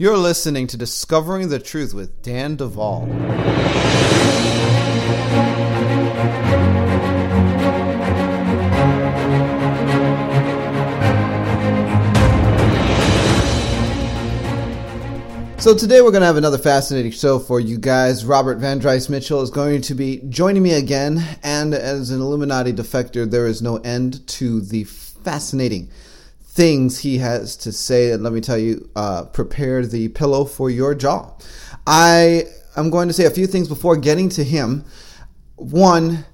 You're listening to Discovering the Truth with Dan Duval. So today we're going to have another fascinating show for you guys. Robert Vandriest Mitchell is going to be joining me again, and as an Illuminati defector, there is no end to the fascinating things he has to say. And let me tell you, uh, prepare the pillow for your jaw. I am going to say a few things before getting to him. One,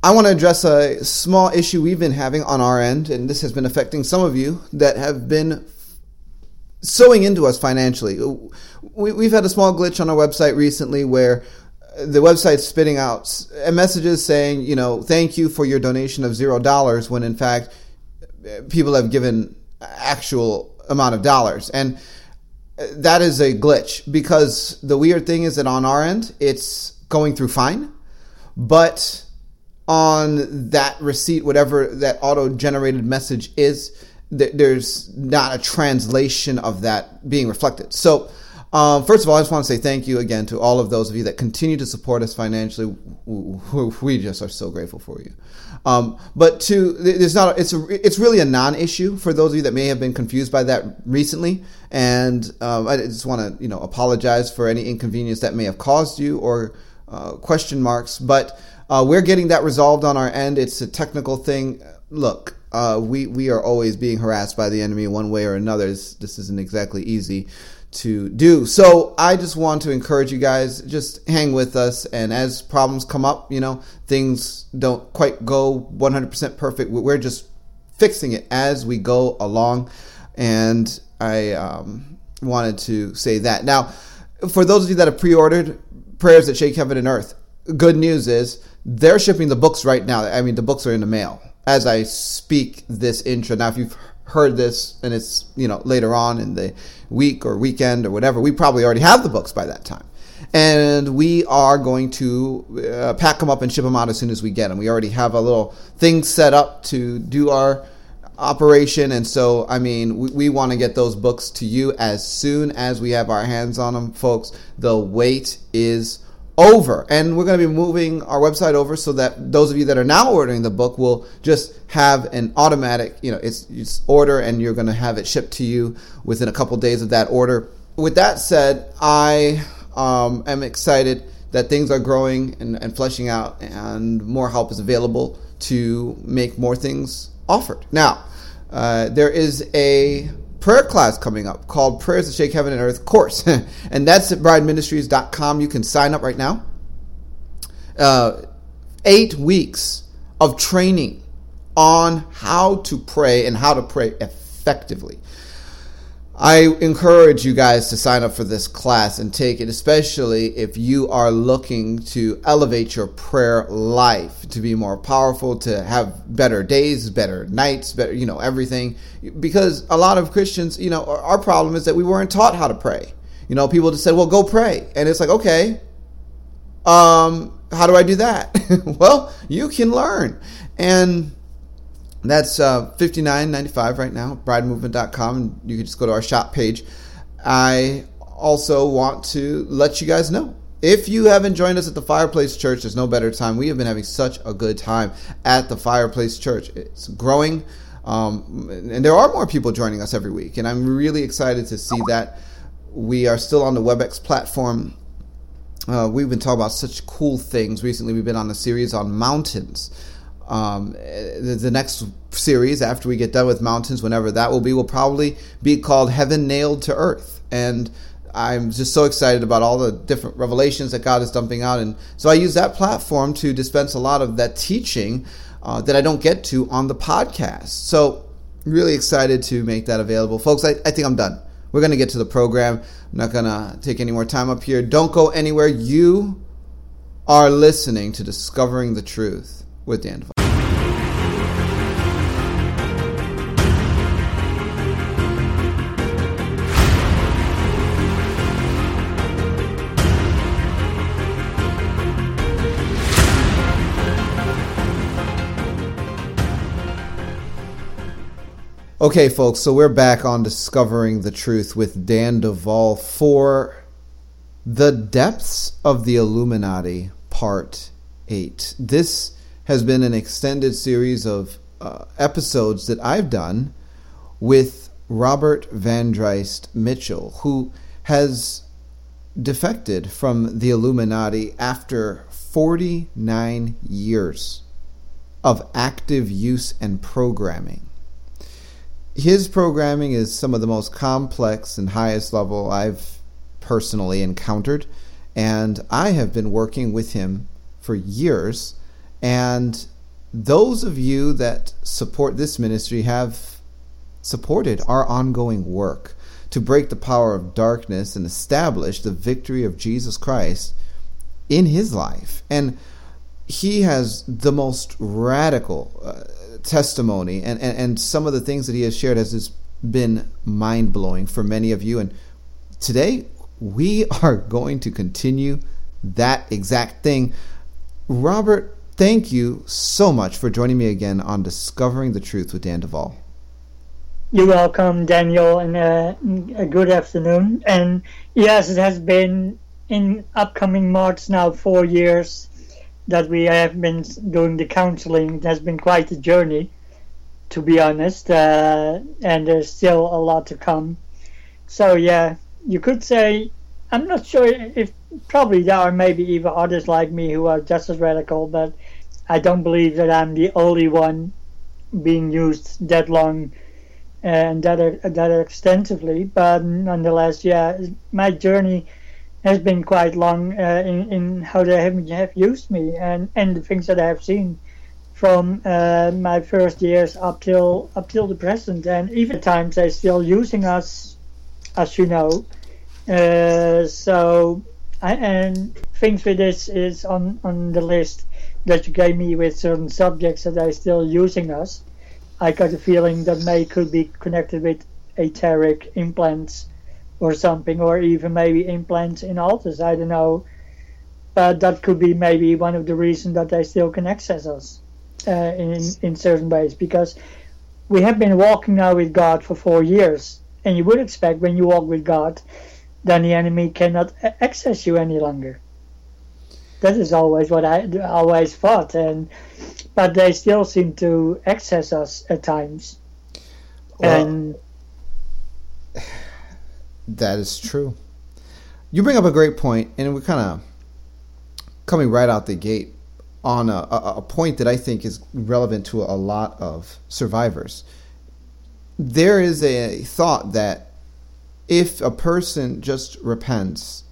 I want to address a small issue we've been having on our end, and this has been affecting some of you that have been sewing into us financially. We, have had a small glitch on our website recently where the website's spitting out messages saying, you know, thank you for your donation of zero dollars, when in fact people have given actual amount of dollars. And that is a glitch because the weird thing is that on our end, it's going through fine, but on that receipt, whatever that auto generated message is, there's not a translation of that being reflected. So, um, first of all, I just want to say thank you again to all of those of you that continue to support us financially. We just are so grateful for you. Um, but to there's not it's a it's really a non-issue for those of you that may have been confused by that recently, and um, I just want to you know apologize for any inconvenience that may have caused you or uh, question marks. But uh, we're getting that resolved on our end. It's a technical thing. Look, uh, we we are always being harassed by the enemy one way or another. This, this isn't exactly easy to do. So I just want to encourage you guys just hang with us and as problems come up, you know, things don't quite go 100% perfect. We're just fixing it as we go along and I um, wanted to say that. Now, for those of you that have pre-ordered prayers that shake heaven and earth, good news is they're shipping the books right now. I mean, the books are in the mail as I speak this intro. Now, if you've heard this and it's, you know, later on in the week or weekend or whatever, we probably already have the books by that time. And we are going to uh, pack them up and ship them out as soon as we get them. We already have a little thing set up to do our operation. And so, I mean, we, we want to get those books to you as soon as we have our hands on them, folks. The wait is over. And we're going to be moving our website over so that those of you that are now ordering the book will just have an automatic, you know, it's, it's order and you're going to have it shipped to you within a couple of days of that order. With that said, I um, am excited that things are growing and, and fleshing out and more help is available to make more things offered. Now, uh, there is a prayer class coming up called Prayers to Shake Heaven and Earth course. and that's at brideministries.com. You can sign up right now. Uh, eight weeks of training on how to pray and how to pray effectively. I encourage you guys to sign up for this class and take it, especially if you are looking to elevate your prayer life, to be more powerful, to have better days, better nights, better, you know, everything. Because a lot of Christians, you know, our problem is that we weren't taught how to pray. You know, people just said, well, go pray. And it's like, okay, um, how do I do that? well, you can learn. And that's uh, 59.95 right now, bridemovement.com. And you can just go to our shop page. I also want to let you guys know if you haven't joined us at the Fireplace Church, there's no better time. We have been having such a good time at the Fireplace Church. It's growing, um, and there are more people joining us every week, and I'm really excited to see that. We are still on the WebEx platform. Uh, we've been talking about such cool things recently. We've been on a series on mountains um, the, the, next series after we get done with mountains, whenever that will be, will probably be called Heaven Nailed to Earth. And I'm just so excited about all the different revelations that God is dumping out. And so I use that platform to dispense a lot of that teaching uh, that I don't get to on the podcast. So, really excited to make that available. Folks, I, I think I'm done. We're going to get to the program. I'm not going to take any more time up here. Don't go anywhere. You are listening to Discovering the Truth with Dan Okay, folks, so we're back on Discovering the Truth with Dan Duval for The Depths of the Illuminati, Part 8. This has been an extended series of uh, episodes that I've done with Robert Vandriest Mitchell, who has defected from the Illuminati after 49 years of active use and programming his programming is some of the most complex and highest level I've personally encountered. And I have been working with him for years. And those of you that support this ministry have supported our ongoing work to break the power of darkness and establish the victory of Jesus Christ in his life. And he has the most radical. Uh, testimony and, and, and some of the things that he has shared has just been mind blowing for many of you. And today we are going to continue that exact thing. Robert, thank you so much for joining me again on Discovering the Truth with Dan Duval. You're welcome, Daniel, and uh, a good afternoon. And yes, it has been in upcoming March now four years that we have been doing the counseling. It has been quite a journey, to be honest, uh, and there's still a lot to come. So yeah, you could say I'm not sure if probably there are maybe even others like me who are just as radical, but I don't believe that I'm the only one being used that long and that that extensively. But nonetheless, yeah, my journey has been quite long uh, in, in how they have, have used me and, and the things that I have seen from uh, my first years up till up till the present, and even times they're still using us, as you know. Uh, so, I, and things with this is on on the list that you gave me with certain subjects that are still using us. I got a feeling that may could be connected with etheric implants or something, or even maybe implants in alters. I don't know, but that could be maybe one of the reasons that they still can access us uh, in in certain ways because we have been walking now with God for four years, and you would expect when you walk with God, then the enemy cannot access you any longer. That is always what I always thought, and but they still seem to access us at times, well, and that is true. You bring up a great point, and we're kind of coming right out the gate on a, a, point that I think is relevant to a lot of survivors. There is a thought that if a person just repents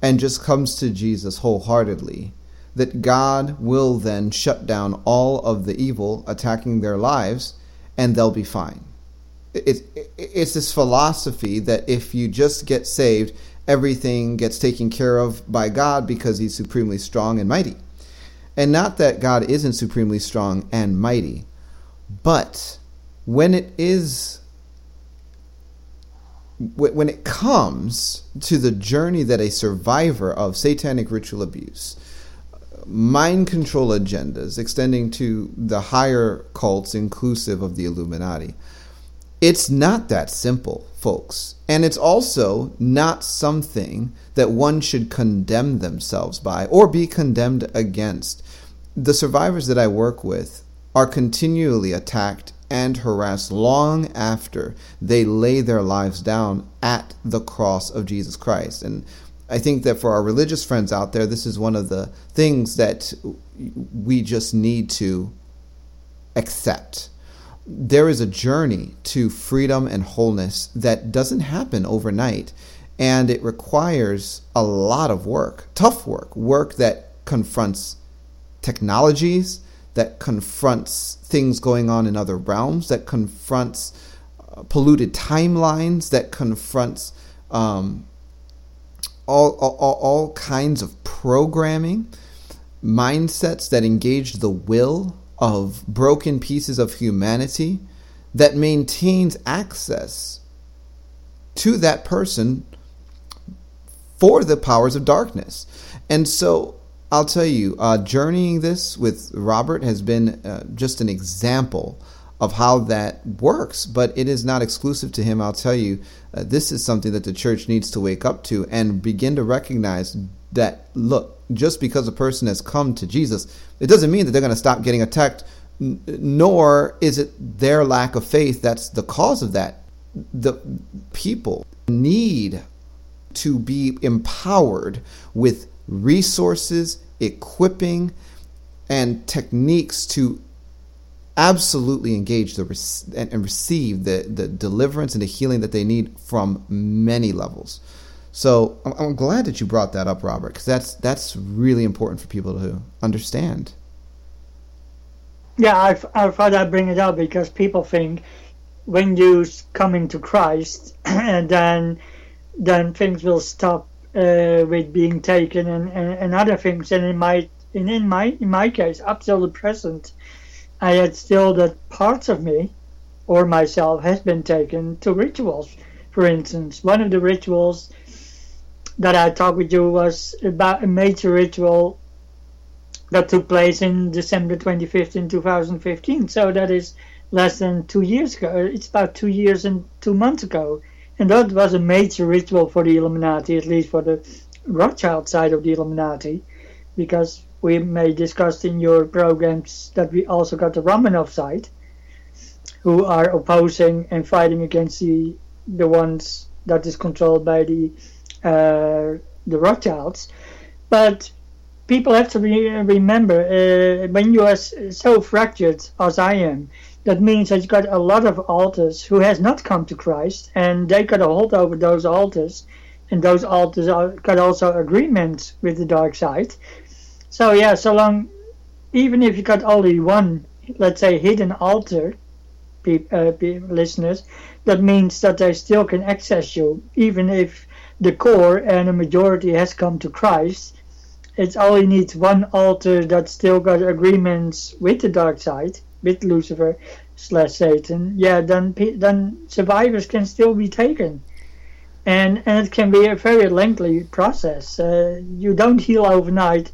and just comes to Jesus wholeheartedly, that God will then shut down all of the evil attacking their lives and they'll be fine it, it, it's this philosophy that if you just get saved, everything gets taken care of by God because He's supremely strong and mighty. And not that God isn't supremely strong and mighty, but when it is when it comes to the journey that a survivor of satanic ritual abuse, mind control agendas extending to the higher cults, inclusive of the Illuminati, it's not that simple, folks. And it's also not something that one should condemn themselves by or be condemned against. The survivors that I work with are continually attacked and harassed long after they lay their lives down at the cross of Jesus Christ. And I think that for our religious friends out there, this is one of the things that we just need to accept there is a journey to freedom and wholeness that doesn't happen overnight. And it requires a lot of work, tough work, work that confronts technologies, that confronts things going on in other realms, that confronts uh, polluted timelines, that confronts um, all, all, all kinds of programming, mindsets that engage the will of broken pieces of humanity that maintains access to that person for the powers of darkness. And so I'll tell you, uh, journeying this with Robert has been uh, just an example of how that works, but it is not exclusive to him. I'll tell you, uh, this is something that the church needs to wake up to and begin to recognize that look, just because a person has come to Jesus, it doesn't mean that they're going to stop getting attacked, n- nor is it their lack of faith that's the cause of that. The people need to be empowered with resources, equipping, and techniques to absolutely engage the and receive the, the deliverance and the healing that they need from many levels. So I'm, I'm glad that you brought that up, Robert, because that's that's really important for people to understand. Yeah, I, I thought I'd bring it up because people think when you come into Christ, and then then things will stop uh, with being taken and, and, and other things. And in my in, in my in my case, up till the present, I had still that parts of me or myself has been taken to rituals. For instance, one of the rituals that I talked with you was about a major ritual that took place in December 25th in 2015. So that is less than two years ago. It's about two years and two months ago. And that was a major ritual for the Illuminati, at least for the Rothschild side of the Illuminati, because we may discuss in your programs that we also got the Romanov side, who are opposing and fighting against the the ones that is controlled by the uh, the Rothschilds. But people have to re- remember uh, when you are so fractured as I am, that means that you got a lot of alters who has not come to Christ, and they got a hold over those alters, and those alters are, got also agreements with the dark side. So yeah, so long, even if you got only one, let's say, hidden alter, pe- uh, listeners, that means that they still can access you, even if the core and a majority has come to Christ. It only needs one alter that still got agreements with the dark side, with Lucifer slash Satan. Yeah, then then survivors can still be taken and and it can be a very lengthy process. Uh, you don't heal overnight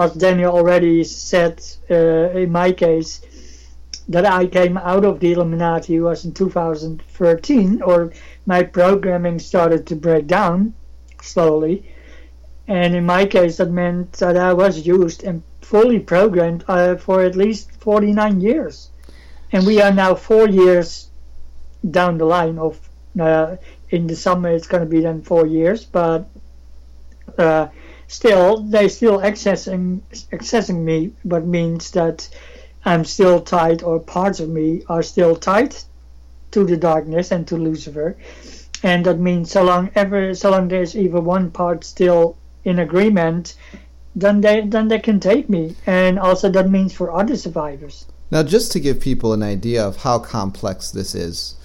as Daniel already said uh, in my case, that I came out of the Illuminati was in 2013, or my programming started to break down slowly. And in my case, that meant that I was used and fully programmed uh, for at least 49 years. And we are now four years down the line of, uh, in the summer it's going to be then four years, but uh, still they still accessing accessing me, but means that I'm still tied, or parts of me are still tied to the darkness and to Lucifer, and that means so long ever so long there's even one part still in agreement, then they then they can take me, and also that means for other survivors. Now, just to give people an idea of how complex this is,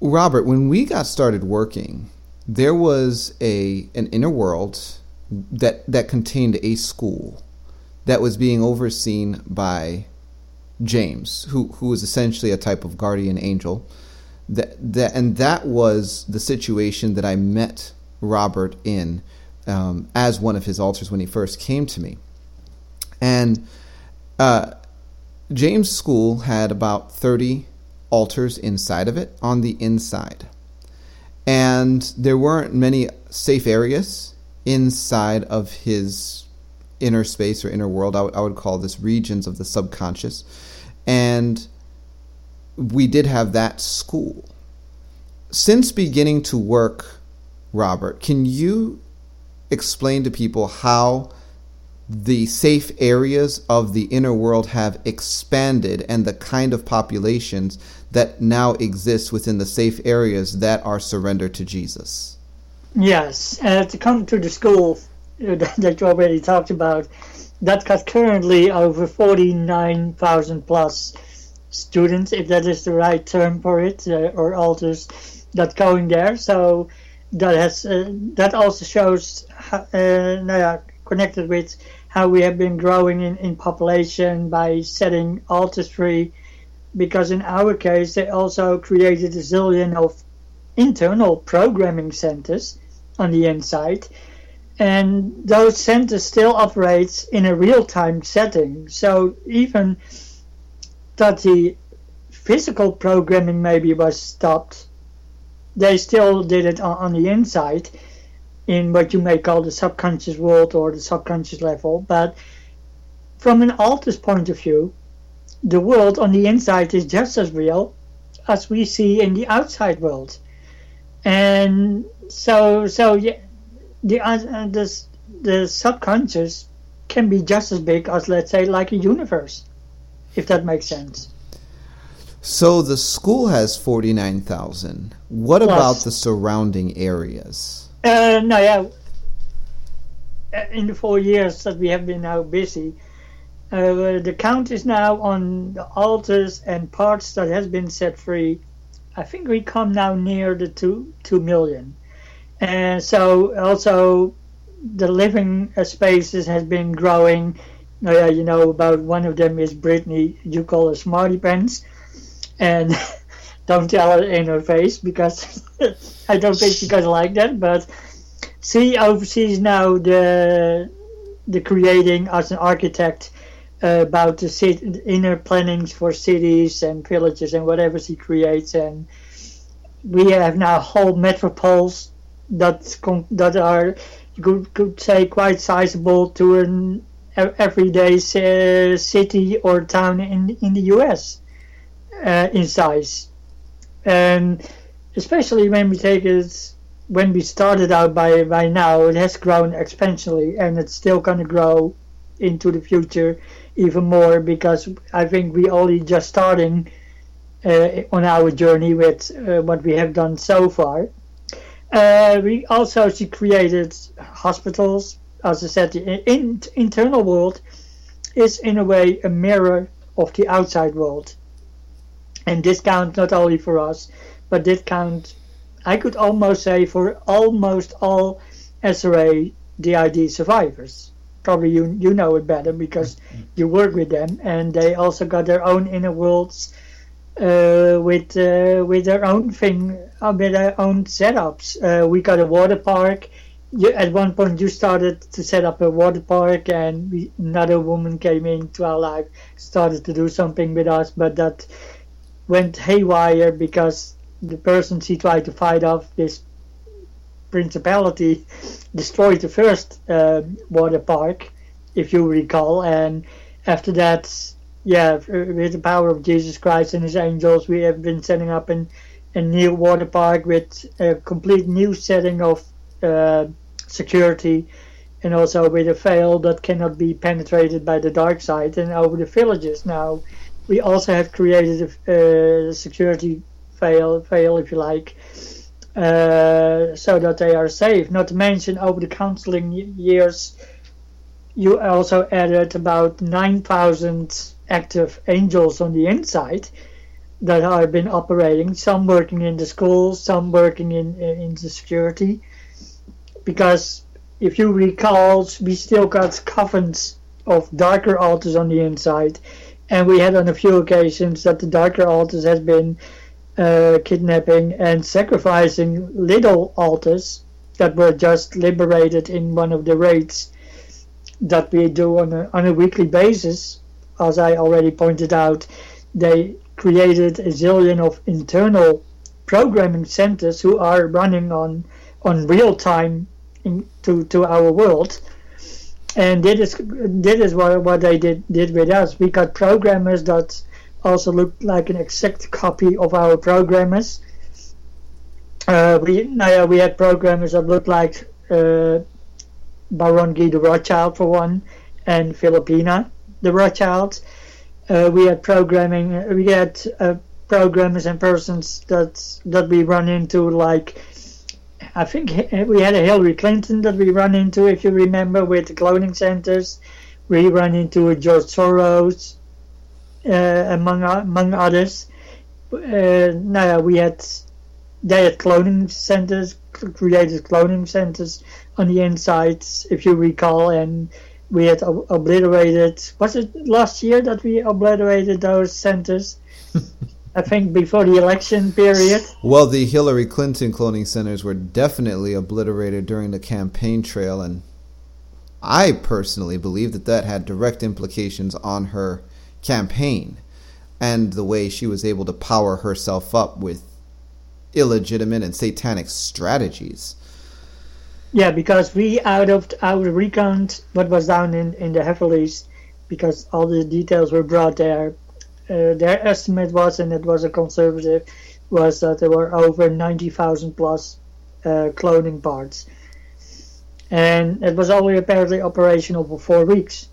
Robert, when we got started working, there was a an inner world that that contained a school that was being overseen by James, who who was essentially a type of guardian angel. That that and that was the situation that I met Robert in um, as one of his alters when he first came to me, and uh, James' school had about thirty alters inside of it on the inside and there weren't many safe areas inside of his inner space or inner world. I, w- I would call this regions of the subconscious. And we did have that school. Since beginning to work, Robert, can you explain to people how the safe areas of the inner world have expanded and the kind of populations that now exist within the safe areas that are surrendered to Jesus. Yes, and to come to the school that you already talked about, that got currently over 49,000 plus students, if that is the right term for it, uh, or alters that going there. So that has uh, that also shows, uh, yeah, connected with how we have been growing in, in population by setting altars free because in our case they also created a zillion of internal programming centers on the inside and those centers still operate in a real-time setting so even that the physical programming maybe was stopped. They still did it on, on the inside, in what you may call the subconscious world or the subconscious level. But from an altus point of view, the world on the inside is just as real as we see in the outside world. And so, so yeah, the uh, the the subconscious can be just as big as, let's say, like a universe, if that makes sense. So the school has forty nine thousand. What Plus. about the surrounding areas? Uh, no, yeah. Uh, In the four years that we have been now busy, uh, the count is now on the alters and parts that has been set free. I think we come now near the two two million, and so also the living uh, spaces has been growing. Uh, yeah, you know about one of them is Brittany. You call her Smarty Pants, and don't tell her in her face because I don't think she's gonna like that. But she oversees now the the creating as an architect uh, about the cit- inner plannings for cities and villages and whatever she creates. And we have now whole metropoles that com- that are you could, could say quite sizable to an everyday uh, city or town in in the U.S. Uh, in size, and especially when we take it when we started out by by now, it has grown exponentially, and it's still going to grow into the future even more because I think we only just starting uh, on our journey with uh, what we have done so far. Uh, we also she created hospitals. As I said, the in, internal world is in a way a mirror of the outside world, and this counts not only for us, but this counts. I could almost say for almost all SRA DID survivors probably you you know it better because you work with them, and they also got their own inner worlds uh, with uh, with their own thing, uh, with their own setups. Uh, we got a water park. You, at one point, you started to set up a water park, and we, another woman came into our life, started to do something with us, but that went haywire because the person she tried to fight off this principality destroyed the first uh, water park, if you recall, and after that, yeah, with the power of Jesus Christ and His angels, we have been setting up an, a new water park with a complete new setting of uh, security, and also with a veil that cannot be penetrated by the dark side, and over the villages now. We also have created a uh, security veil, veil, if you like, uh, so that they are safe. Not to mention, over the counseling years, you also added about 9,000 active angels on the inside that have been operating. Some working in the schools, some working in in the security. Because if you recall, we still got coffins of darker alters on the inside, and we had on a few occasions that the darker alters has been uh, kidnapping and sacrificing little alters that were just liberated in one of the raids that we do on a, on a weekly basis. As I already pointed out, they created a zillion of internal programming centers who are running on on real time in, to to our world. And this is this is what, what they did did with us. We got programmers that also looked like an exact copy of our programmers. Uh, we now we had programmers that looked like uh, Baron Guy de Rothschild for one, and Philippine de Rothschild. Uh, we had programming. We had uh, programmers and persons that that we run into like. I think we had a Hillary Clinton that we ran into, if you remember, with the cloning centers. We ran into a George Soros, uh, among among others. Uh, now we had they had cloning centers, created cloning centers on the insides, if you recall, and we had ob- obliterated. Was it last year that we obliterated those centers? I think before the election period. Well, the Hillary Clinton cloning centers were definitely obliterated during the campaign trail, and I personally believe that that had direct implications on her campaign. and the way she was able to power herself up with illegitimate and satanic strategies. Yeah, because we out of our recount what was down in in the Heavenlies, because all the details were brought there. Uh, their estimate was, and it was a conservative, was that there were over ninety thousand plus uh, cloning parts, and it was only apparently operational for four weeks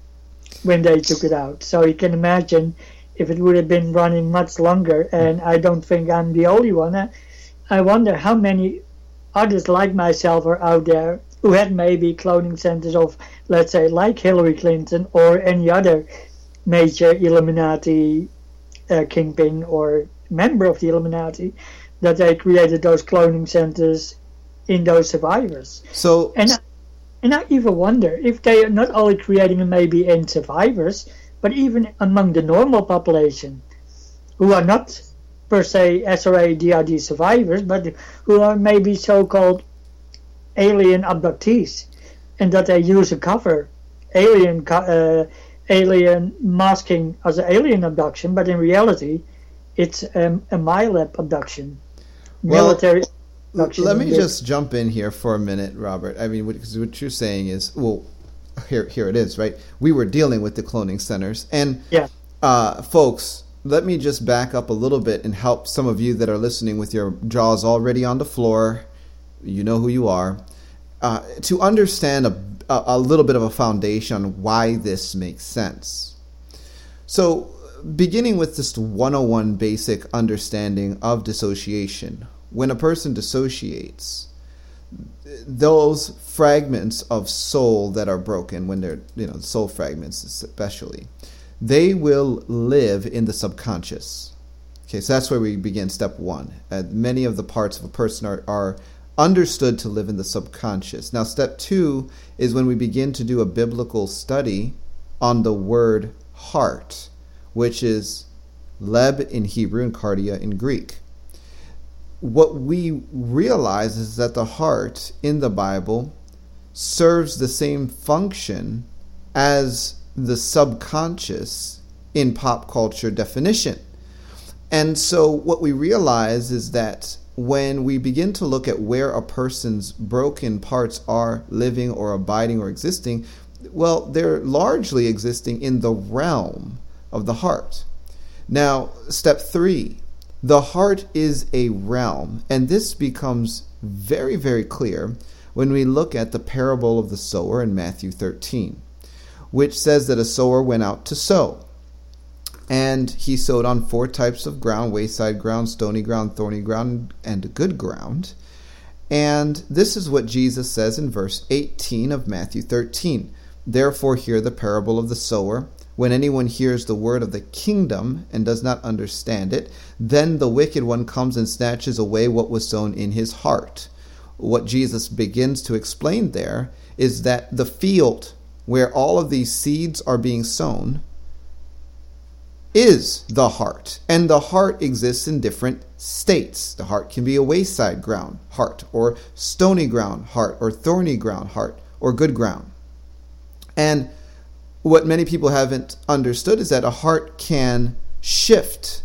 when they took it out. So you can imagine if it would have been running much longer, and I don't think I'm the only one. I, I wonder how many others like myself are out there who had maybe cloning centers of, let's say, like Hillary Clinton or any other major Illuminati uh, kingpin or member of the Illuminati, that they created those cloning centers in those survivors. So, and and I even wonder if they are not only creating it maybe in survivors, but even among the normal population, who are not per se SRA DID survivors, but who are maybe so-called alien abductees, and that they use a cover, alien uh, alien masking as an alien abduction, but in reality, it's um, a MILAB abduction, military. Well, let me just jump in here for a minute, Robert. I mean, because what you're saying is, well, here, here it is, right? We were dealing with the cloning centers, and yeah, uh, folks, let me just back up a little bit and help some of you that are listening with your jaws already on the floor. You know who you are. Uh, to understand a, a little bit of a foundation on why this makes sense. So, beginning with just 101 basic understanding of dissociation when a person dissociates, those fragments of soul that are broken, when they're, you know, soul fragments especially, they will live in the subconscious. Okay, so that's where we begin step one. Uh, many of the parts of a person are, are understood to live in the subconscious. Now, step two is when we begin to do a biblical study on the word heart, which is leb in Hebrew and cardia in Greek what we realize is that the heart in the Bible serves the same function as the subconscious in pop culture definition. And so, what we realize is that when we begin to look at where a person's broken parts are living or abiding or existing, well, they're largely existing in the realm of the heart. Now, step three the heart is a realm, and this becomes very, very clear when we look at the parable of the sower in Matthew 13, which says that a sower went out to sow. And he sowed on four types of ground wayside ground, stony ground, thorny ground, and good ground. And this is what Jesus says in verse 18 of Matthew 13. Therefore, hear the parable of the sower. When anyone hears the word of the kingdom and does not understand it, then the wicked one comes and snatches away what was sown in his heart. What Jesus begins to explain there is that the field where all of these seeds are being sown is the heart. And the heart exists in different states. The heart can be a wayside ground heart, or stony ground heart, or thorny ground heart, or good ground. And what many people haven't understood is that a heart can shift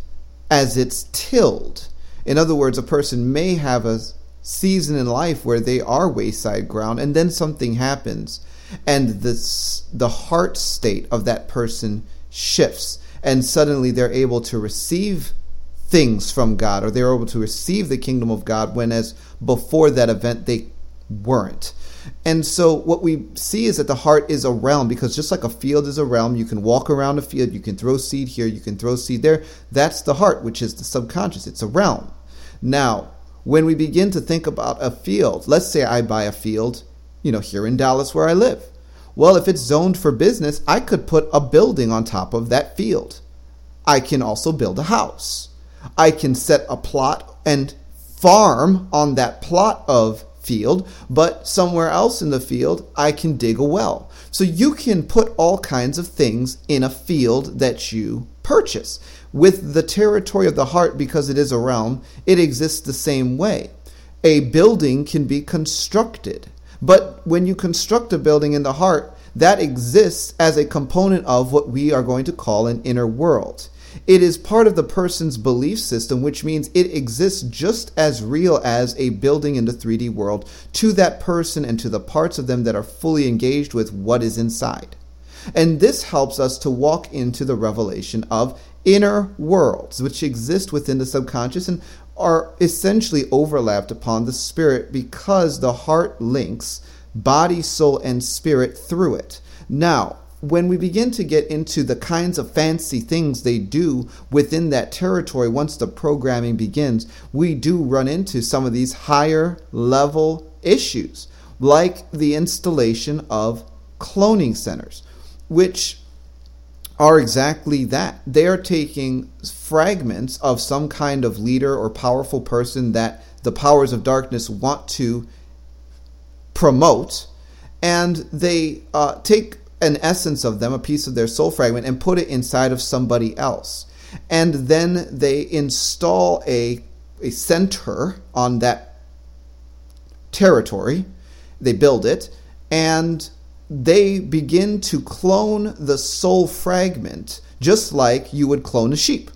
as it's tilled. In other words, a person may have a season in life where they are wayside ground and then something happens and the, the heart state of that person shifts and suddenly they're able to receive things from God or they're able to receive the kingdom of God when as before that event they weren't. And so what we see is that the heart is a realm because just like a field is a realm, you can walk around a field, you can throw seed here, you can throw seed there. That's the heart, which is the subconscious. It's a realm. Now, when we begin to think about a field, let's say I buy a field, you know, here in Dallas where I live. Well, if it's zoned for business, I could put a building on top of that field. I can also build a house. I can set a plot and farm on that plot of field, but somewhere else in the field, I can dig a well. So you can put all kinds of things in a field that you purchase. With the territory of the heart, because it is a realm, it exists the same way. A building can be constructed, but when you construct a building in the heart, that exists as a component of what we are going to call an inner world. It is part of the person's belief system, which means it exists just as real as a building in the 3D world to that person and to the parts of them that are fully engaged with what is inside. And this helps us to walk into the revelation of inner worlds, which exist within the subconscious and are essentially overlapped upon the spirit because the heart links body, soul, and spirit through it. Now, when we begin to get into the kinds of fancy things they do within that territory once the programming begins, we do run into some of these higher level issues, like the installation of cloning centers, which are exactly that. They are taking fragments of some kind of leader or powerful person that the powers of darkness want to promote, and they uh, take an essence of them, a piece of their soul fragment, and put it inside of somebody else. And then they install a, a center on that territory. They build it, and they begin to clone the soul fragment just like you would clone a sheep.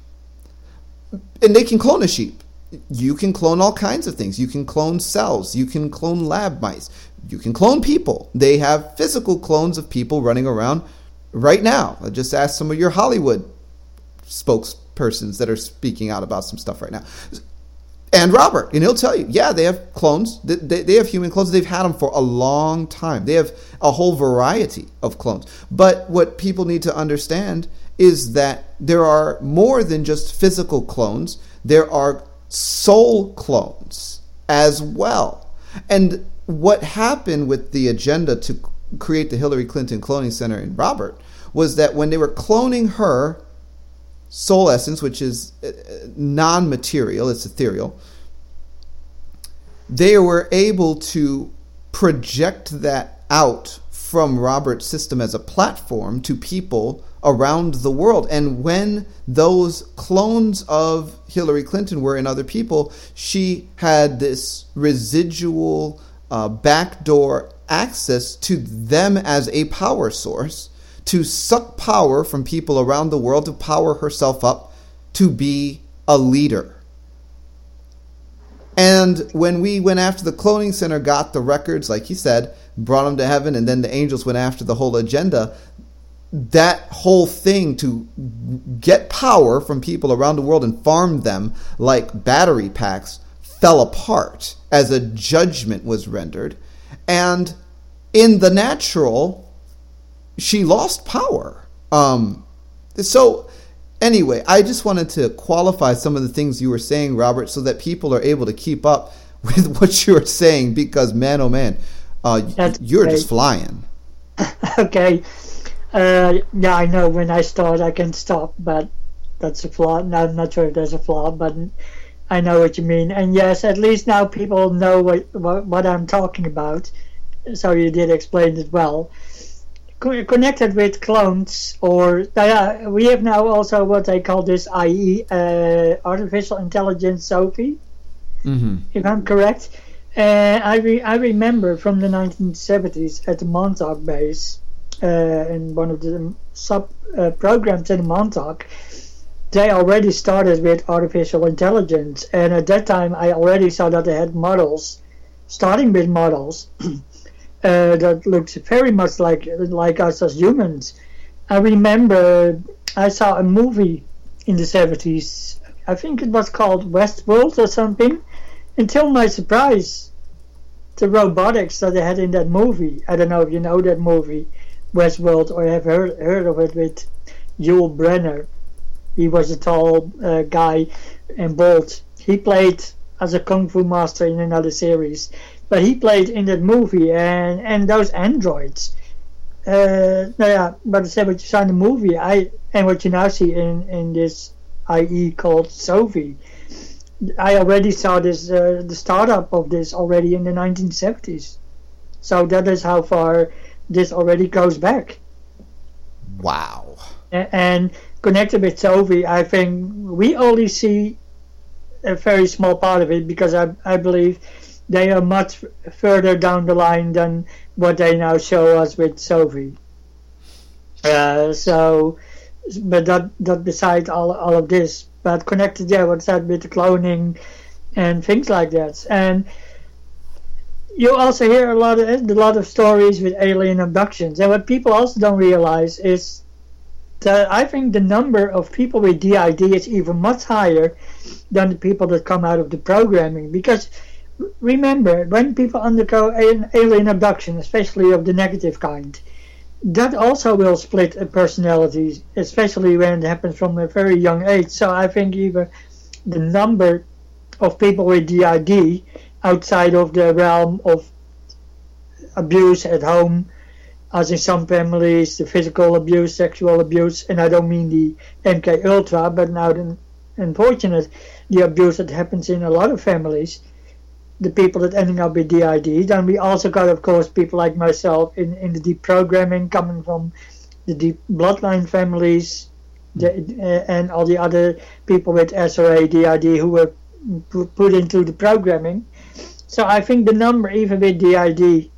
And they can clone a sheep. You can clone all kinds of things. You can clone cells. You can clone lab mice. You can clone people. They have physical clones of people running around right now. I just ask some of your Hollywood spokespersons that are speaking out about some stuff right now. And Robert, and he'll tell you, yeah, they have clones. They, they have human clones. They've had them for a long time. They have a whole variety of clones. But what people need to understand is that there are more than just physical clones, there are soul clones as well. And what happened with the agenda to create the Hillary Clinton Cloning Center in Robert was that when they were cloning her soul essence, which is uh, non material, it's ethereal, they were able to project that out from Robert's system as a platform to people around the world. And when those clones of Hillary Clinton were in other people, she had this residual uh, backdoor access to them as a power source to suck power from people around the world to power herself up to be a leader. And when we went after the cloning center, got the records, like he said, brought them to heaven, and then the angels went after the whole agenda, that whole thing to get power from people around the world and farm them like battery packs fell apart as a judgment was rendered. And in the natural, she lost power. Um, so, anyway, I just wanted to qualify some of the things you were saying, Robert, so that people are able to keep up with what you are saying because, man, oh man, uh, you're great. just flying. okay. Uh, yeah, I know when I start I can stop, but that's a flaw. No, I'm not sure if there's a flaw, but I know what you mean. And yes, at least now people know what, what, what I'm talking about. So you did explain it well. Co- connected with clones, or uh, we have now also what they call this IE, uh, artificial intelligence Sophie, mm-hmm. if I'm correct. Uh, I re- I remember from the 1970s at the Montauk base, uh, in one of the sub uh, programs in Montauk, they already started with artificial intelligence, and at that time I already saw that they had models, starting with models uh, that looked very much like like us as humans. I remember I saw a movie in the 70s. I think it was called Westworld or something. Until my surprise, the robotics that they had in that movie. I don't know if you know that movie, Westworld, or have heard, heard of it with Yul Brynner. he was a tall uh, guy and bald. He played as a kung fu master in another series, but he played in that movie and and those androids. Uh, no, yeah, but I said what you saw in the movie, I and what you now see in in this IE called Sophie. I already saw this uh, the startup of this already in the 1970s. So that is how far this already goes back. Wow. And connected with Sophie, I think we only see a very small part of it because I, I believe they are much further down the line than what they now show us with Sophie. Uh, so but that that beside all all of this, but connected, yeah, what's that with cloning and things like that, and you also hear a lot of a lot of stories with alien abductions, and what people also don't realize is that I think the number of people with DID is even much higher than the people that come out of the programming. Because remember, when people undergo alien abduction, especially of the negative kind, that also will split a personality, especially when it happens from a very young age. So I think even the number of people with DID outside of the realm of abuse at home, as in some families, the physical abuse, sexual abuse, and I don't mean the MK Ultra, but now the unfortunate the abuse that happens in a lot of families, the people that ending up with DID. Then we also got, of course, people like myself in, in the deep programming coming from the deep bloodline families, the, uh, and all the other people with SRA, DID who were put into the programming. So I think the number, even with DID,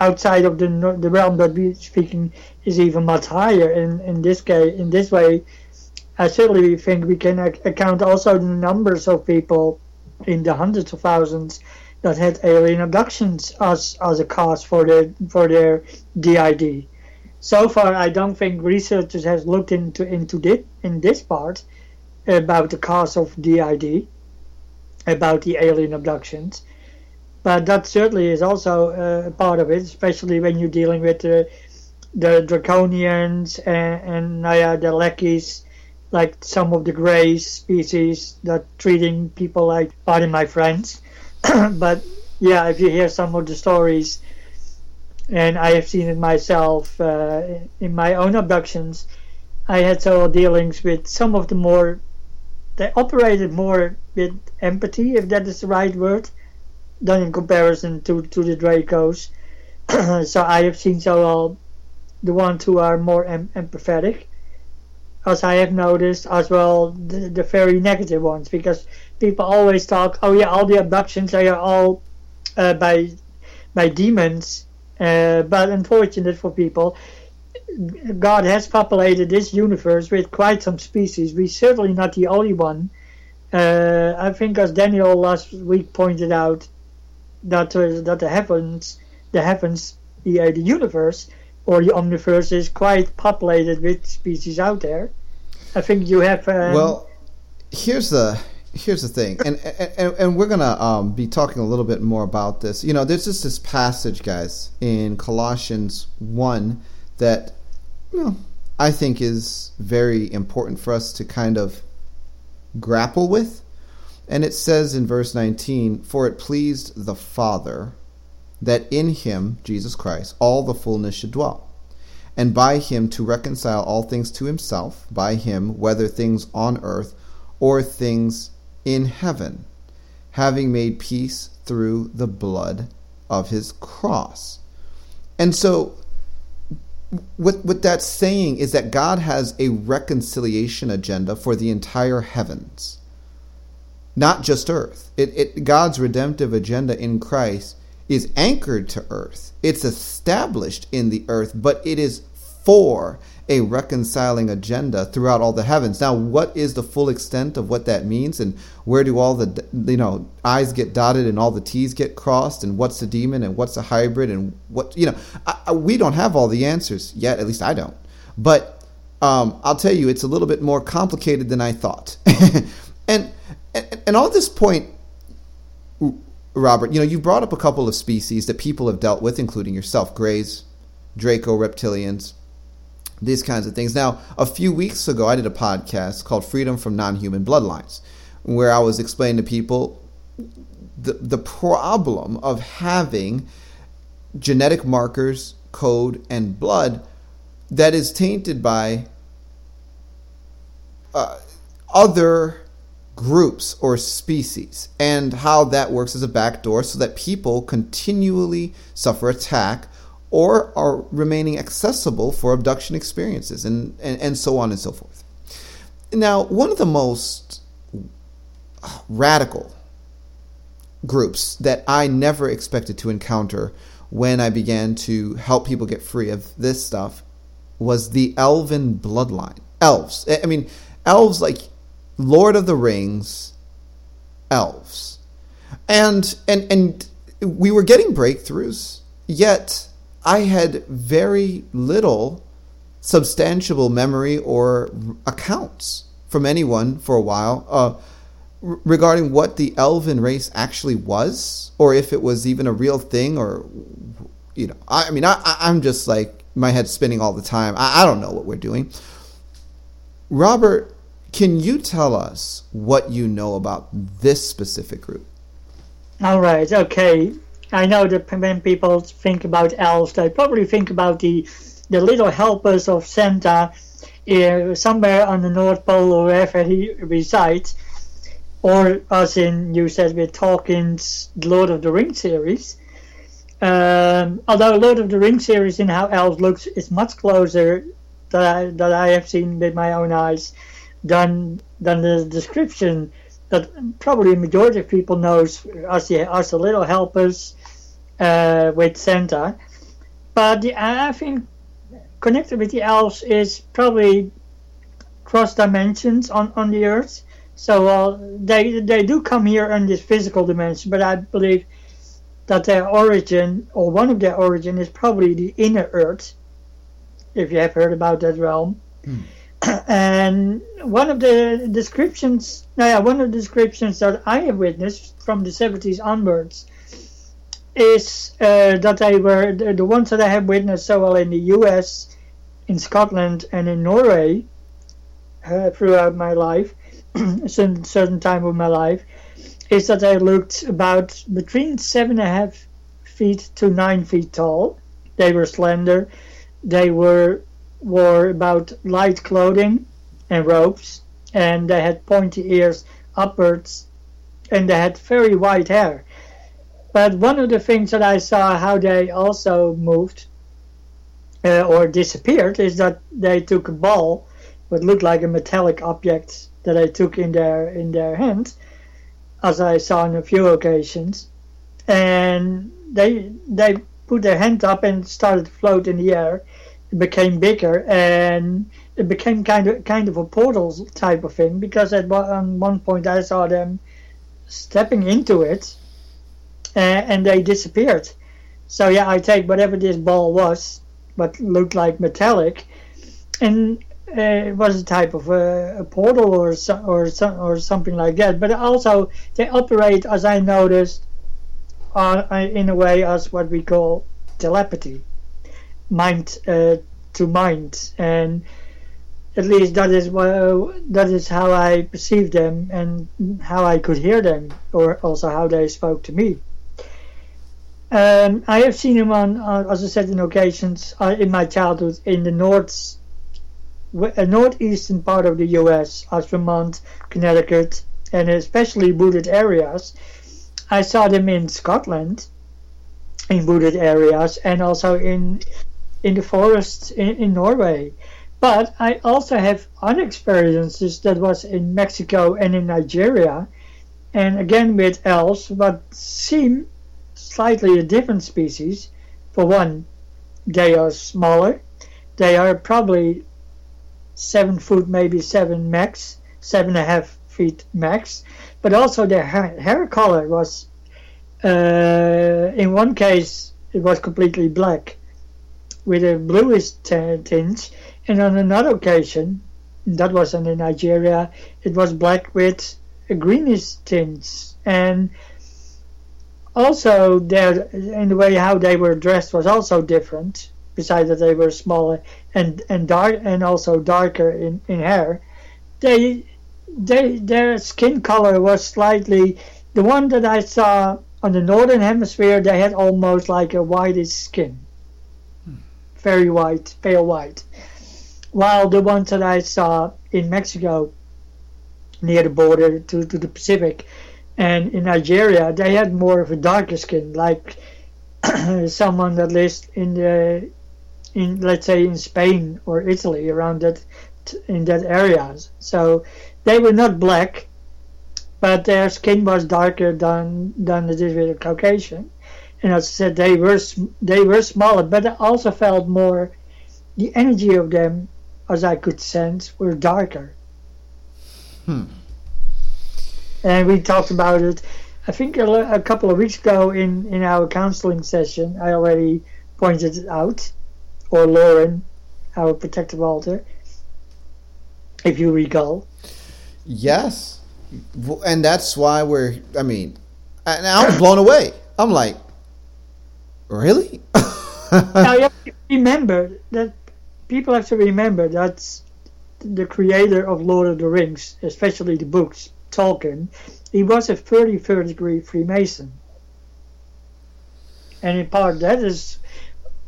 outside of the the realm that we're speaking, is even much higher. In in this case, in this way, I certainly think we can account also the numbers of people in the hundreds of thousands that had alien abductions as as a cause for their for their DID. So far, I don't think researchers has looked into into this in this part about the cause of DID, about the alien abductions but that certainly is also a part of it, especially when you're dealing with the, the draconians and, and uh, the Lekis, like some of the gray species that treating people like pardon my friends. but yeah, if you hear some of the stories, and I have seen it myself uh, in my own abductions, I had several dealings with some of the more, they operated more with empathy, if that is the right word done in comparison to, to the Dracos. so I have seen well the ones who are more em- empathetic, as I have noticed, as well the, the very negative ones, because people always talk, oh yeah, all the abductions are all uh, by by demons, uh, but unfortunate for people, God has populated this universe with quite some species. We're certainly not the only one. Uh, I think, as Daniel last week pointed out, that uh, that the heavens, the heavens, the, the universe or the omniverse is quite populated with species out there. I think you have. Um, well, here's the here's the thing, and and, and we're gonna um, be talking a little bit more about this. You know, there's just this passage, guys, in Colossians one that you know I think is very important for us to kind of grapple with and it says in verse 19, For it pleased the Father that in him, Jesus Christ, all the fullness should dwell, and by him to reconcile all things to himself, by him, whether things on earth or things in heaven, having made peace through the blood of his cross. And so, what, what that's saying is that God has a reconciliation agenda for the entire heavens not just earth. It, it, God's redemptive agenda in Christ is anchored to earth. It's established in the earth, but it is for a reconciling agenda throughout all the heavens. Now, what is the full extent of what that means, and where do all the you know I's get dotted and all the T's get crossed, and what's a demon and what's a hybrid, and what you know? I, I, we don't have all the answers yet. At least I don't. But um, I'll tell you, it's a little bit more complicated than I thought. and and, and this point, Robert, you know, you brought up a couple of species that people have dealt with, including yourself, grays, Draco reptilians, these kinds of things. Now, a few weeks ago, I did a podcast called Freedom from Non-Human Bloodlines, where I was explaining to people the, the problem of having genetic markers, code, and blood that is tainted by uh, other groups or species and how that works as a backdoor so that people continually suffer attack or are remaining accessible for abduction experiences and, and, and so on and so forth. Now, one of the most radical groups that I never expected to encounter when I began to help people get free of this stuff was the Elven bloodline. elves. I mean, elves like Lord of the Rings, elves, and and and we were getting breakthroughs. Yet I had very little substantiable memory or accounts from anyone for a while uh, regarding what the elven race actually was, or if it was even a real thing, or you know, I, I mean, I, I'm just like my head's spinning all the time. I, I don't know what we're doing. Robert, can you tell us what you know about this specific group? All right. Okay. I know that when people think about elves, they probably think about the the little helpers of Santa uh, somewhere on the North Pole or wherever he resides, or as in you said with Tolkien's Lord of the Rings series. Um, although Lord of the Rings series in how elves looks is much closer that I, that I have seen with my own eyes than than the description that probably a majority of people knows as the as the little helpers uh, with Santa. But the, I think connected with the elves is probably cross dimensions on, on the earth. So uh, they they do come here in this physical dimension, but I believe that their origin or one of their origin is probably the inner earth, if you have heard about that realm. Hmm. And one of the descriptions, yeah, one of the descriptions that I have witnessed from the 70s onwards is uh, that they were the, the, ones that I have witnessed so well in the U.S., in Scotland, and in Norway uh, throughout my life, certain, certain time of my life, is that they looked about between seven and a half feet to nine feet tall. They were slender. They were wore about light clothing and robes, and they had pointy ears upwards, and they had very white hair. But one of the things that I saw how they also moved uh, or disappeared is that they took a ball, what looked like a metallic object that they took in their in their hands, as I saw on a few occasions, and they they put their hand up and started to float in the air. Became bigger and it became kind of kind of a portal type of thing because at one, one point I saw them stepping into it and, and they disappeared. So yeah, I take whatever this ball was, but looked like metallic, and uh, it was a type of a, a portal or so, or so, or something like that. But also they operate, as I noticed, uh, in a way as what we call telepathy, mind uh, to mind, and at least that is that is how I perceived them and how I could hear them, or also how they spoke to me. Um, I have seen him on, uh, as I said, in occasions uh, in my childhood in the north, uh, northeastern part of the U.S., as Vermont, Connecticut, and especially wooded areas. I saw them in Scotland, in wooded areas, and also in in the forests in, in Norway. But I also have other experiences that was in Mexico and in Nigeria, and again with elves, but seem slightly a different species. For one, they are smaller. They are probably seven foot, maybe seven max, seven and a half feet max. But also their hair, hair color was, uh, in one case, it was completely black with a bluish tinge, and on another occasion, that wasn't in Nigeria, it was black with a greenish tinge. And also their in the way how they were dressed was also different besides that they were smaller and and dark and also darker in, in hair they they their skin color was slightly the one that I saw on the northern hemisphere they had almost like a whitish skin very white pale white while the ones that I saw in Mexico near the border to, to the Pacific and in Nigeria, they had more of a darker skin, like someone that lives in the, in let's say in Spain or Italy, around that, in that areas. So they were not black, but their skin was darker than than a Caucasian. And as I said, they were they were smaller, but I also felt more the energy of them as I could sense, were darker. Hmm. And we talked about it, I think a, a couple of weeks ago in, in our counseling session. I already pointed it out, or Lauren, our protective alter, if you recall. Yes, and that's why we're. I mean, and I was blown away. I'm like, really? now you have to remember that people have to remember that the creator of Lord of the Rings, especially the books, Tolkien, he was a 33rd degree Freemason. And in part that is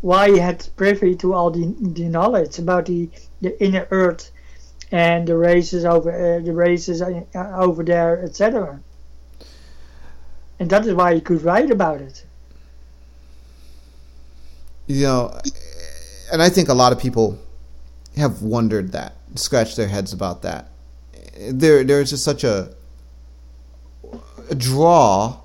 why he had privy to all the, the knowledge about the, the inner earth and the races over uh, the races uh, over there, etc. And that is why he could write about it. You know, and I think a lot of people have wondered that, scratched their heads about that. There, there's just such a, a draw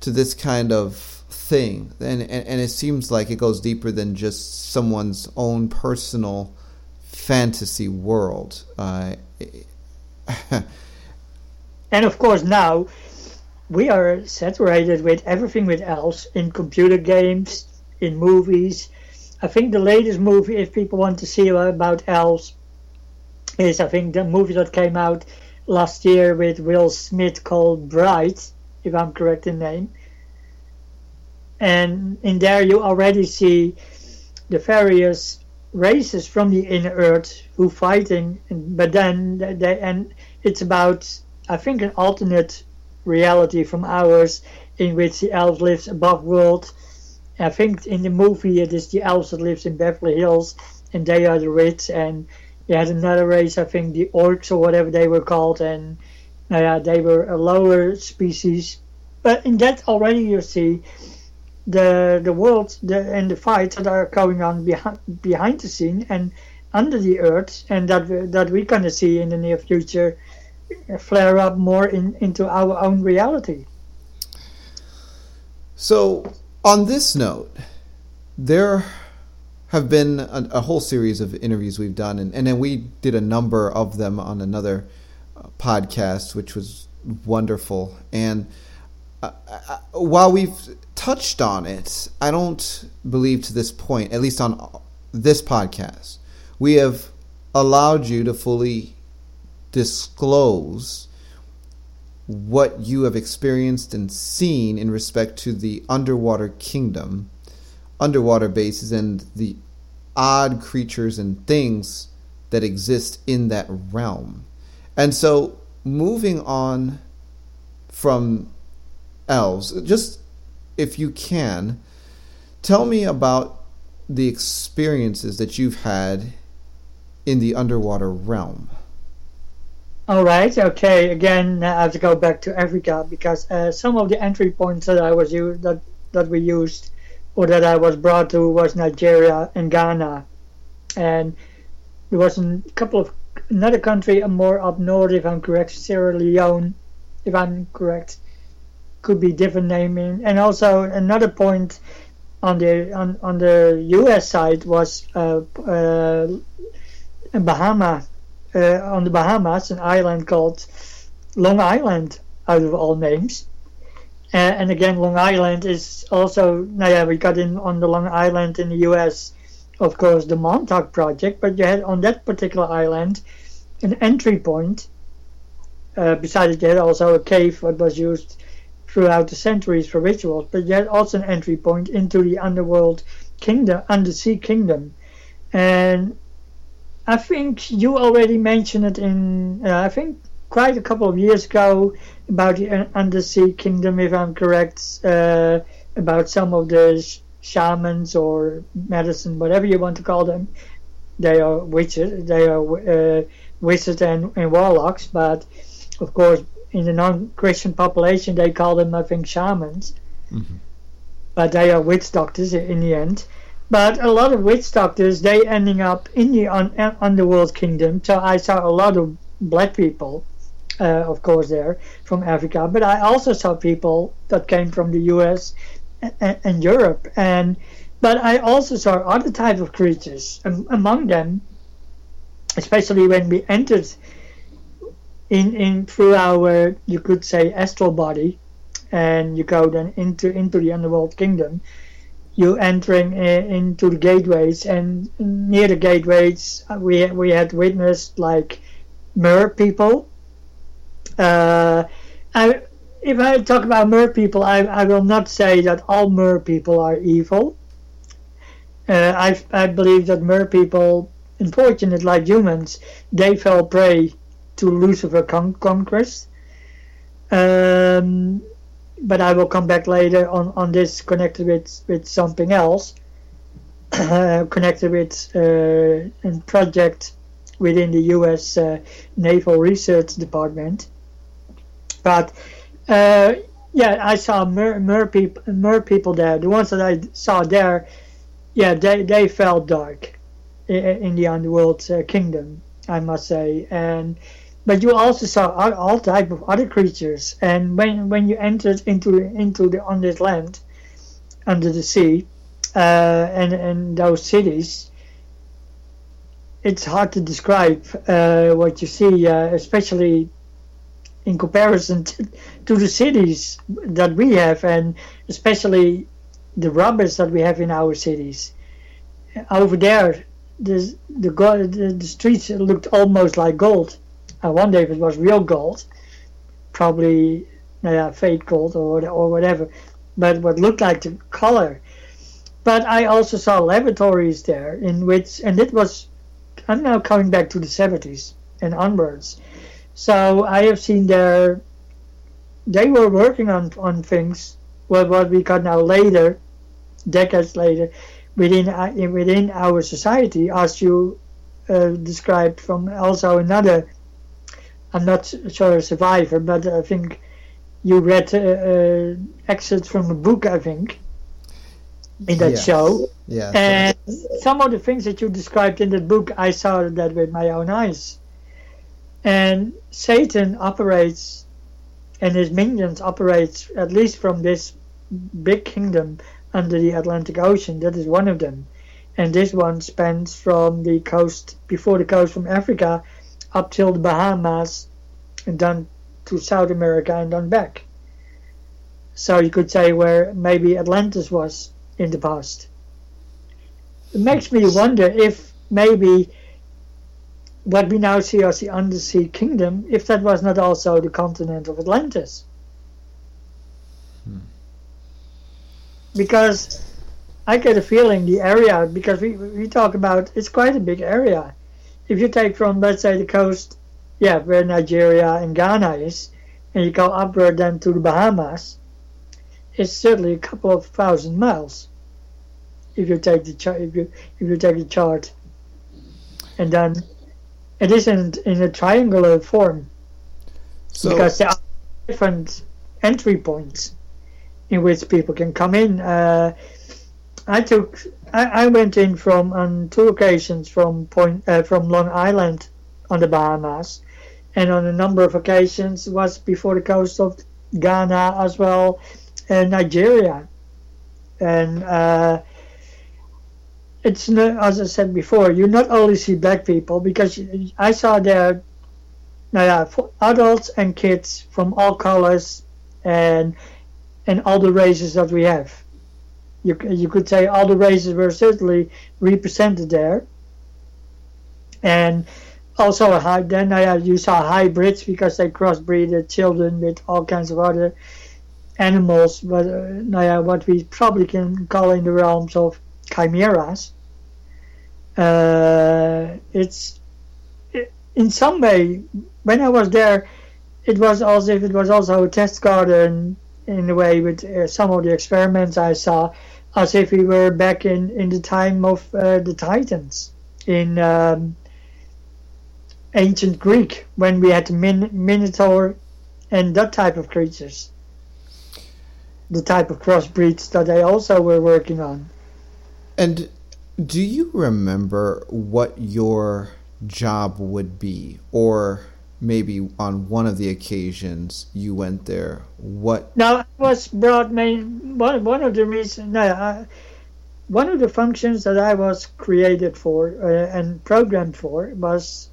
to this kind of thing, and, and and it seems like it goes deeper than just someone's own personal fantasy world. Uh, and of course, now we are saturated with everything with elves in computer games, in movies. I think the latest movie, if people want to see about elves, is I think the movie that came out last year with Will Smith called Bright, if I'm correct in name. And in there you already see the various races from the inner earth who fighting, but then they, and it's about I think an alternate reality from ours in which the elves lives above world. I think in the movie it is the elves that lives in Beverly Hills and they are the rich and you had another race I think the orcs or whatever they were called and uh, they were a lower species but in that already you see the the world the, and the fights that are going on behind behind the scene and under the earth and that that we're going to see in the near future flare up more in, into our own reality. So, on this note, there have been a, a, whole series of interviews we've done, and, and then we did a number of them on another uh, podcast, which was wonderful. And uh, uh, while we've touched on it, I don't believe to this point, at least on this podcast, we have allowed you to fully disclose what you have experienced and seen in respect to the underwater kingdom, underwater bases, and the odd creatures and things that exist in that realm. And so, moving on from elves, just if you can, tell me about the experiences that you've had in the underwater realm. All right. Okay. Again, I have to go back to Africa because uh, some of the entry points that I was used, that that we used or that I was brought to was Nigeria and Ghana, and there was a couple of another country more up north, if I'm correct, Sierra Leone, if I'm correct, could be different naming, and also another point on the on, on the U.S. side was uh, uh, Bahama uh, on the Bahamas, an island called Long Island, out of all names. Uh, and again, Long Island is also, now yeah, we got in on the Long Island in the US, of course, the Montauk Project, but you had on that particular island an entry point. Uh, besides, you had also a cave that was used throughout the centuries for rituals, but you had also an entry point into the underworld kingdom, undersea kingdom. And I think you already mentioned it in, uh, I think, quite a couple of years ago about the undersea kingdom, if I'm correct, uh, about some of the sh- shamans or medicine, whatever you want to call them. They are witches, they are uh, wizards and, and warlocks, but of course, in the non-Christian population, they call them, I think, shamans. Mm-hmm. But they are witch doctors in the end. But a lot of witch doctors, they ending up in the un- underworld kingdom. So I saw a lot of black people, uh, of course, there from Africa. But I also saw people that came from the U.S. and, and Europe. And but I also saw other type of creatures. Um, among them, especially when we entered in in through our you could say astral body, and you go then into into the underworld kingdom. You entering uh, into the gateways, and near the gateways, uh, we we had witnessed like mer people. Uh, I, if I talk about mer people, I, I will not say that all mer people are evil. Uh, I, I believe that mer people, unfortunate like humans, they fell prey to Lucifer con- conquest. Um, but I will come back later on, on this connected with, with something else, connected with uh, a project within the U.S. Uh, Naval Research Department. But uh, yeah, I saw mer, mer, people, mer people there. The ones that I saw there, yeah, they, they felt dark in, in the underworld uh, kingdom, I must say. And but you also saw all, all type of other creatures. And when when you entered into into the on this land, under the sea, uh, and and those cities, it's hard to describe uh, what you see, uh, especially in comparison to, to, the cities that we have, and especially the robbers that we have in our cities. Over there, the the, the, the streets looked almost like gold. I wonder if it was real gold, probably yeah, fake gold or or whatever, but what looked like the color. But I also saw laboratories there in which, and it was, I'm now coming back to the 70s and onwards. So I have seen there, they were working on, on things, what, what we got now later, decades later, within, uh, within our society, as you uh, described from also another I'm not sure a survivor, but I think you read uh, uh, excerpts from a book, I think, in that yes. show. Yeah. And some of the things that you described in the book, I saw that with my own eyes. And Satan operates, and his minions operates at least from this big kingdom under the Atlantic Ocean. That is one of them. And this one spans from the coast, before the coast from Africa up till the Bahamas and down to South America and then back. So you could say where maybe Atlantis was in the past. It makes me wonder if maybe what we now see as the undersea kingdom, if that was not also the continent of Atlantis. Hmm. Because I get a feeling the area, because we, we talk about, it's quite a big area if you take from let's say the coast, yeah, where Nigeria and Ghana is, and you go upward then to the Bahamas, it's certainly a couple of thousand miles. If you take the chart, if you if you take the chart, and then it is in in a triangular form, so, because there are different entry points in which people can come in. Uh, I took I, I went in from on two occasions from point uh, from Long Island on the Bahamas, and on a number of occasions was before the coast of Ghana as well, and Nigeria, and uh, it's not, as I said before, you not only see black people because I saw there, yeah, adults and kids from all colors and and all the races that we have you, you could say all the races were certainly represented there. And also high, then uh, you saw hybrids because they crossbreeded children with all kinds of other animals, but uh, what we probably can call in the realms of chimeras. Uh, it's it, in some way when I was there, it was as if it was also a test garden in a way with uh, some of the experiments I saw as if we were back in, in the time of uh, the Titans in um, ancient Greek when we had Min- Minotaur and that type of creatures. The type of crossbreeds that they also were working on. And do you remember what your job would be or maybe on one of the occasions you went there, what? Now, was brought main one one of the reasons. No, one of the functions that I was created for uh, and programmed for was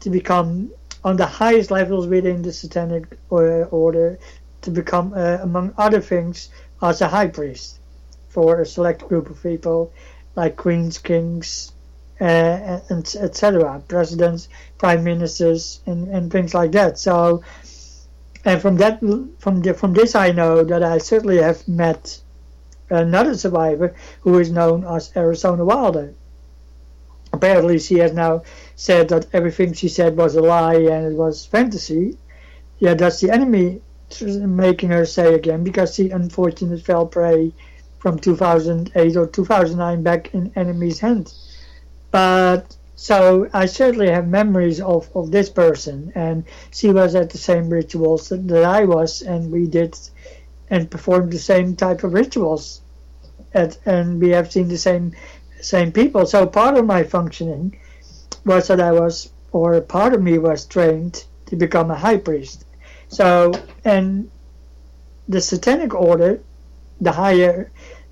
to become on the highest levels within the satanic uh, order to become, uh, among other things, as a high priest for a select group of people like queens, kings, uh, and etc., presidents, prime ministers, and, and things like that. So, and from that, from the, from this, I know that I certainly have met another survivor who is known as Arizona Wilder. Apparently, she has now said that everything she said was a lie and it was fantasy. Yeah, that's the enemy making her say again because she unfortunately fell prey from 2008 or 2009 back in enemy's hands. But so I certainly have memories of, of this person, and she was at the same rituals that, that I was, and we did and performed the same type of rituals, at, and we have seen the same same people. So part of my functioning was that I was, or part of me was trained to become a high priest. So and the satanic order, the higher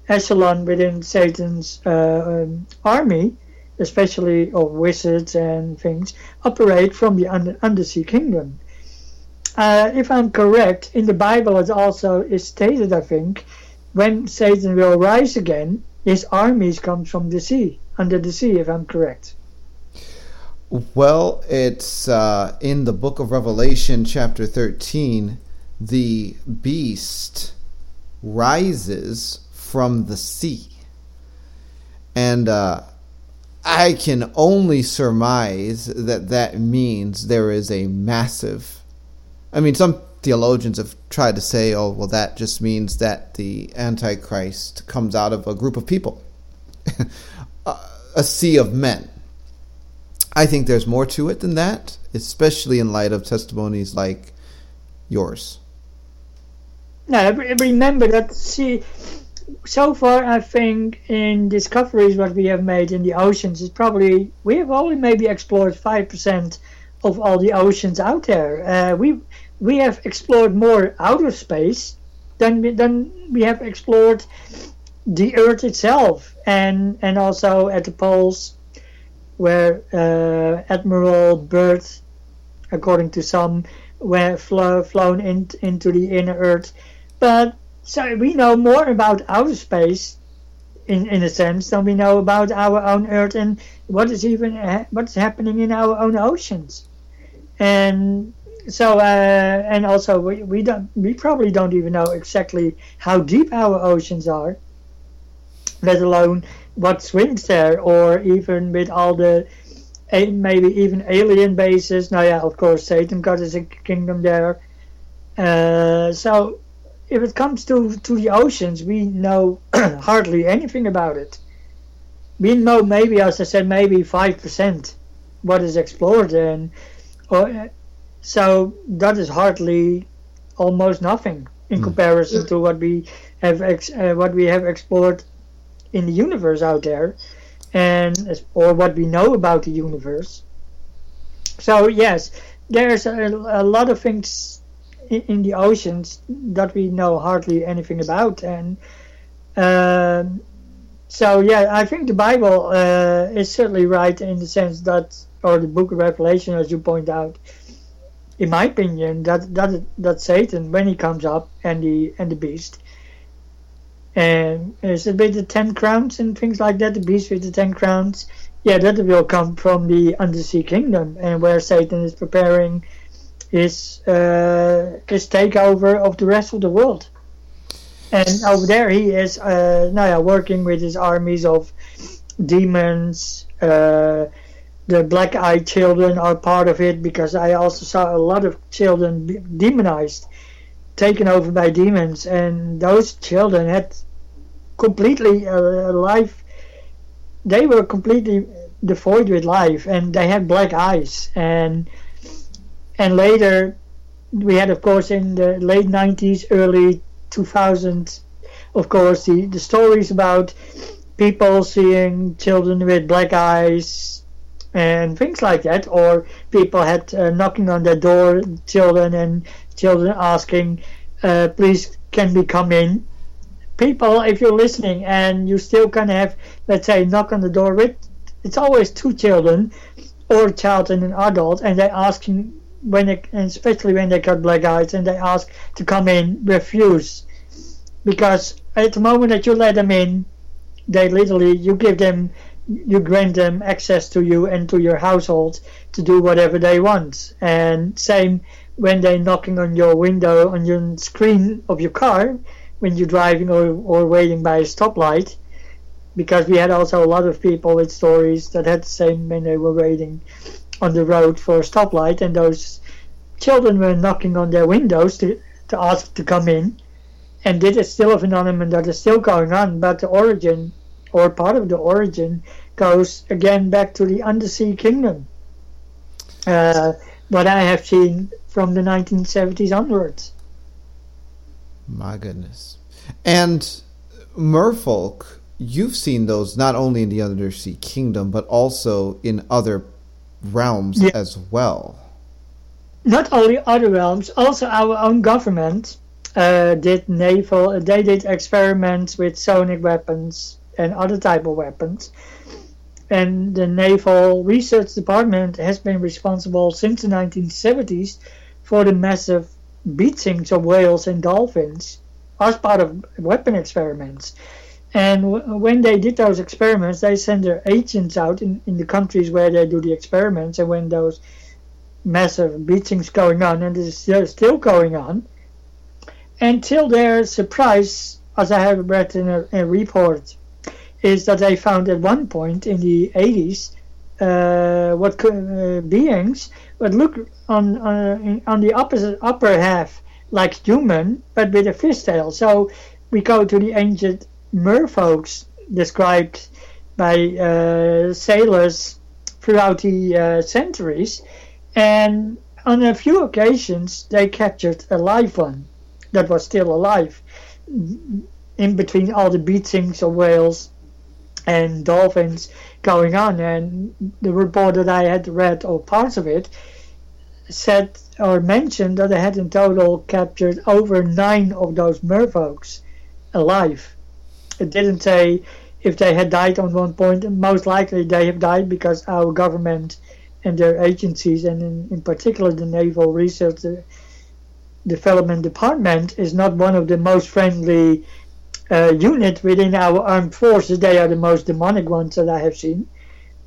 echelon within Satan's uh, um, army especially of wizards and things, operate from the under, undersea kingdom. Uh, if I'm correct, in the Bible it also is stated, I think, when Satan will rise again, his armies come from the sea, under the sea, if I'm correct. Well, it's uh, in the book of Revelation, chapter 13, the beast rises from the sea. And uh, I can only surmise that that means there is a massive. I mean, some theologians have tried to say, oh, well, that just means that the Antichrist comes out of a group of people, a sea of men. I think there's more to it than that, especially in light of testimonies like yours. Now, remember that, see, so far, I think in discoveries what we have made in the oceans is probably we have only maybe explored five percent of all the oceans out there. Uh, we we have explored more outer space than we, than we have explored the Earth itself, and and also at the poles where uh, Admiral Byrd, according to some, were flo- flown in, into the inner Earth, but so we know more about outer space, in in a sense, than we know about our own Earth and what is even what's happening in our own oceans. And so, uh, and also we, we don't we probably don't even know exactly how deep our oceans are, let alone what swims there, or even with all the maybe even alien bases. Now, yeah, of course, Satan got his kingdom there. Uh, so if it comes to, to the oceans, we know hardly anything about it. We know maybe, as I said, maybe 5% what is explored. and or, So that is hardly almost nothing in mm. comparison to what we have ex, uh, what we have explored in the universe out there and or what we know about the universe so yes there's a, a lot of things in the oceans that we know hardly anything about. And uh, so, yeah, I think the Bible uh, is certainly right in the sense that, or the Book of Revelation, as you point out, in my opinion, that that that Satan when he comes up and the and the beast. And is it with the ten crowns and things like that? The beast with the ten crowns, yeah, that will come from the undersea kingdom, and where Satan is preparing his uh, his takeover of the rest of the world. And over there, he is uh, now yeah, working with his armies of demons. Uh, the black-eyed children are part of it because I also saw a lot of children demonized, taken over by demons, and those children had completely a uh, life. They were completely devoid with life, and they had black eyes and and later we had of course in the late 90s early 2000s of course the, the stories about people seeing children with black eyes and things like that or people had uh, knocking on their door children and children asking uh, please can we come in? People, if you're listening and you still can have, let's say, knock on the door with, it's always two children, or a child and an adult, and they ask you when they, especially when they got black eyes, and they ask to come in, refuse, because at the moment that you let them in, they literally you give them you grant them access to you and to your household to do whatever they want. And same when they're knocking on your window on your screen of your car when you're driving or, or waiting by a stoplight. Because we had also a lot of people with stories that had the same when they were waiting on the road for a stoplight, and those children were knocking on their windows to, to ask to come in. And this is still a phenomenon that is still going on, but the origin or part of the origin goes again back to the undersea kingdom. Uh, what I have seen from the 1970s onwards. My goodness. And merfolk, you've seen those not only in the undersea kingdom, but also in other realms yeah. as well. Not only other realms, also our own government uh, did naval. They did experiments with sonic weapons and other type of weapons. And the Naval Research Department has been responsible since the 1970s for the massive beatings of whales and dolphins as part of weapon experiments. And w- when they did those experiments, they sent their agents out in, in the countries where they do the experiments. And when those massive beatings going on, and is still going on, until their surprise, as I have read in a, a report is that they found at one point in the 80s uh, what uh, beings would look on uh, on the opposite upper half like human, but with a fishtail. So we go to the ancient merfolks described by uh, sailors throughout the uh, centuries, and on a few occasions they captured a live one that was still alive in between all the beatings of whales and dolphins going on. And the report that I had read, or parts of it, said or mentioned that they had in total captured over nine of those merfolks alive. It didn't say if they had died on one point. Most likely they have died because our government and their agencies, and in, in particular the Naval Research Development Department, is not one of the most friendly uh, unit within our armed forces. They are the most demonic ones that I have seen.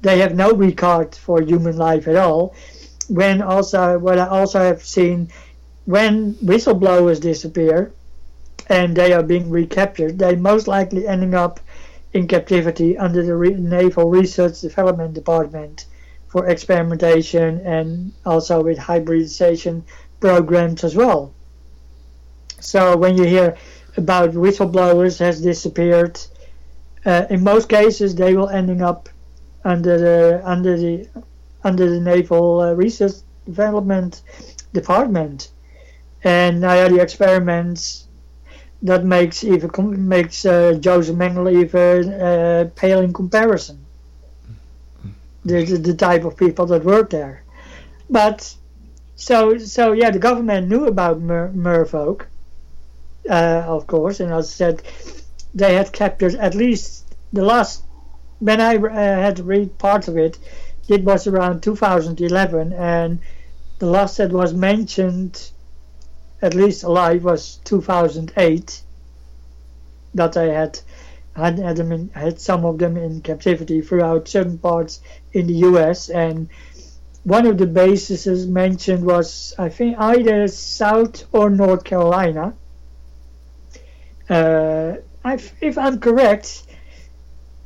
They have no regard for human life at all. When also, what I also have seen, when whistleblowers disappear and they are being recaptured, they most likely ending up in captivity under the Re- Naval Research Development Department for experimentation and also with hybridization programs as well. So when you hear about whistleblowers has disappeared. Uh, in most cases, they will ending up under the under the under the Naval uh, Research Development Department, and now the experiments that makes even makes uh, Joseph Mengele even uh, pale in comparison. The, the, the type of people that work there, but so so yeah, the government knew about mer- merfolk, uh, of course, and as I said, they had captured at least the last. When I uh, had to read parts of it, it was around 2011, and the last that was mentioned, at least alive, was 2008. That I had had had, them in, had some of them in captivity throughout certain parts in the U.S. and one of the bases mentioned was I think either South or North Carolina uh, if I'm correct,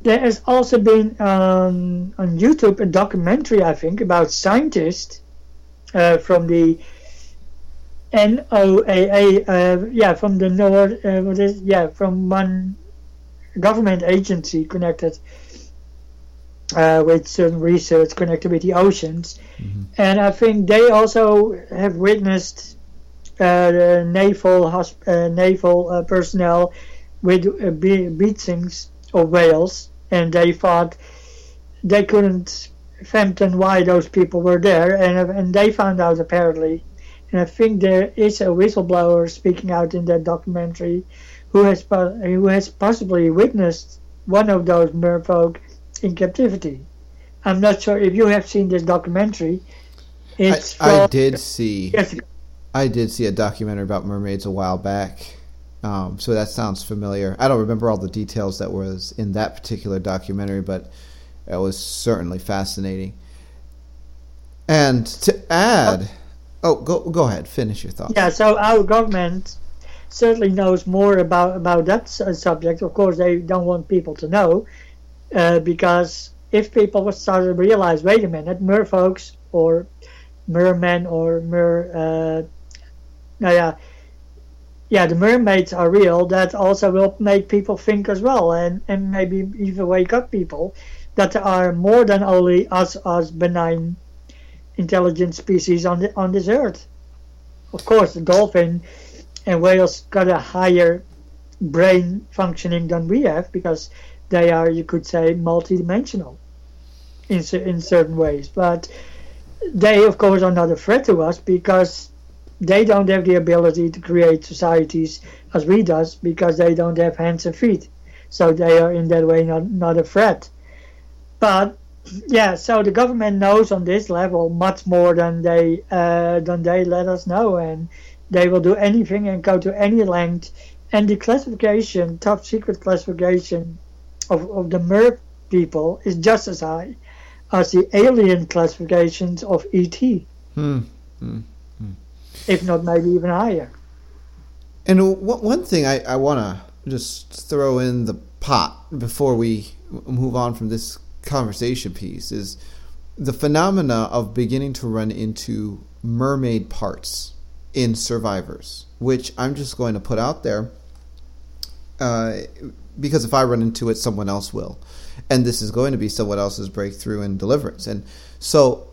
there has also been um, on YouTube a documentary, I think, about scientists uh, from the NOAA, uh, yeah, from the North, uh, what is, yeah, from one government agency connected uh, with certain research connected with the oceans. Mm-hmm. And I think they also have witnessed uh, naval uh, naval uh, personnel with beatings of whales, and they thought they couldn't fathom why those people were there, and and they found out apparently, and I think there is a whistleblower speaking out in that documentary, who has who has possibly witnessed one of those merfolk in captivity. I'm not sure if you have seen this documentary. It's I, I did see. I did see a documentary about mermaids a while back. Um, so that sounds familiar. I don't remember all the details that was in that particular documentary, but it was certainly fascinating. And to add, oh, go go ahead, finish your thoughts. Yeah, so our government certainly knows more about about that subject. Of course, they don't want people to know uh, because if people would start to realize, wait a minute, merfolks or mermen or mer, uh, no, yeah, yeah, the mermaids are real. That also will make people think as well, and and maybe even wake up people that there are more than only us as benign intelligent species on the, on this earth. Of course, the dolphin and whales got a higher brain functioning than we have because they are, you could say, multidimensional in in certain ways. But they, of course, are not a threat to us because they don't have the ability to create societies as we does because they don't have hands and feet. So they are in that way not not a threat. But yeah, so the government knows on this level much more than they uh, than they let us know, and they will do anything and go to any length. And the classification, top secret classification of, of the MERP people is just as high as the alien classifications of ET. Hmm. Hmm. Hmm. If not, maybe even higher. And one thing I, I want to just throw in the pot before we move on from this conversation piece is the phenomena of beginning to run into mermaid parts in survivors, which I'm just going to put out there uh, because if I run into it, someone else will. And this is going to be someone else's breakthrough and deliverance. And so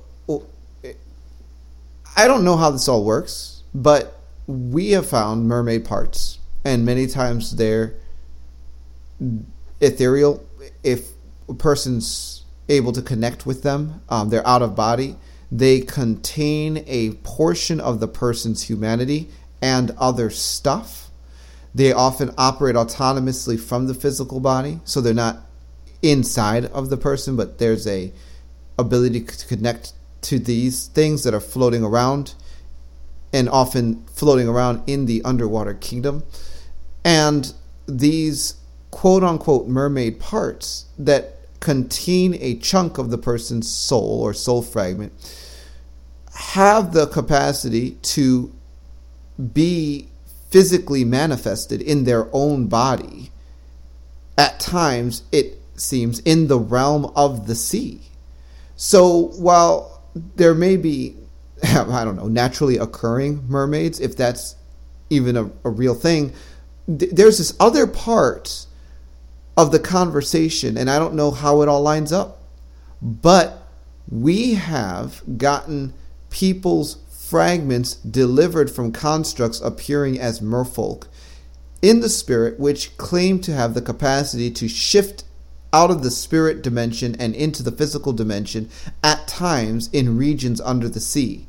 I don't know how this all works, but we have found mermaid parts, and many times they're ethereal. If a person's able to connect with them, um, they're out of body. They contain a portion of the person's humanity and other stuff. They often operate autonomously from the physical body, so they're not inside of the person, but there's a ability to connect to these things that are floating around and often floating around in the underwater kingdom. And these quote unquote mermaid parts that contain a chunk of the person's soul or soul fragment have the capacity to be physically manifested in their own body. At times it seems in the realm of the sea. So while there may be i don't know naturally occurring mermaids if that's even a, a real thing th- there's this other part of the conversation, and I don't know how it all lines up, but we have gotten people's fragments delivered from constructs appearing as merfolk in the spirit, which claim to have the capacity to shift out of the spirit dimension and into the physical dimension at times in regions under the sea.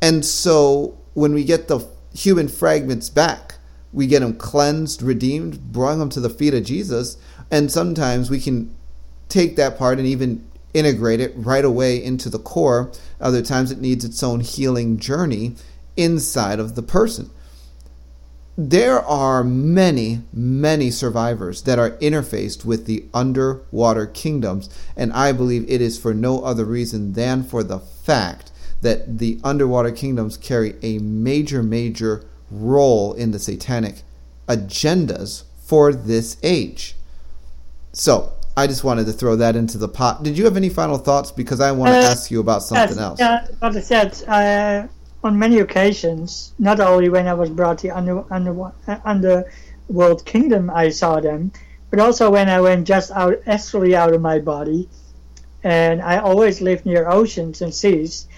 And so when we get the human fragments back, we get them cleansed, redeemed, bring them to the feet of Jesus, and sometimes we can take that part and even integrate it right away into the core. Other times it needs its own healing journey inside of the person. There are many, many survivors that are interfaced with the underwater kingdoms, and I believe it is for no other reason than for the fact that the underwater kingdoms carry a major, major role in the satanic agendas for this age. So I just wanted to throw that into the pot. Did you have any final thoughts? Because I want to uh, ask you about something yes, else. Yeah, I said, uh, on many occasions, not only when I was brought to under under underworld kingdom, I saw them, but also when I went just out astrally out of my body, and I always lived near oceans and seas,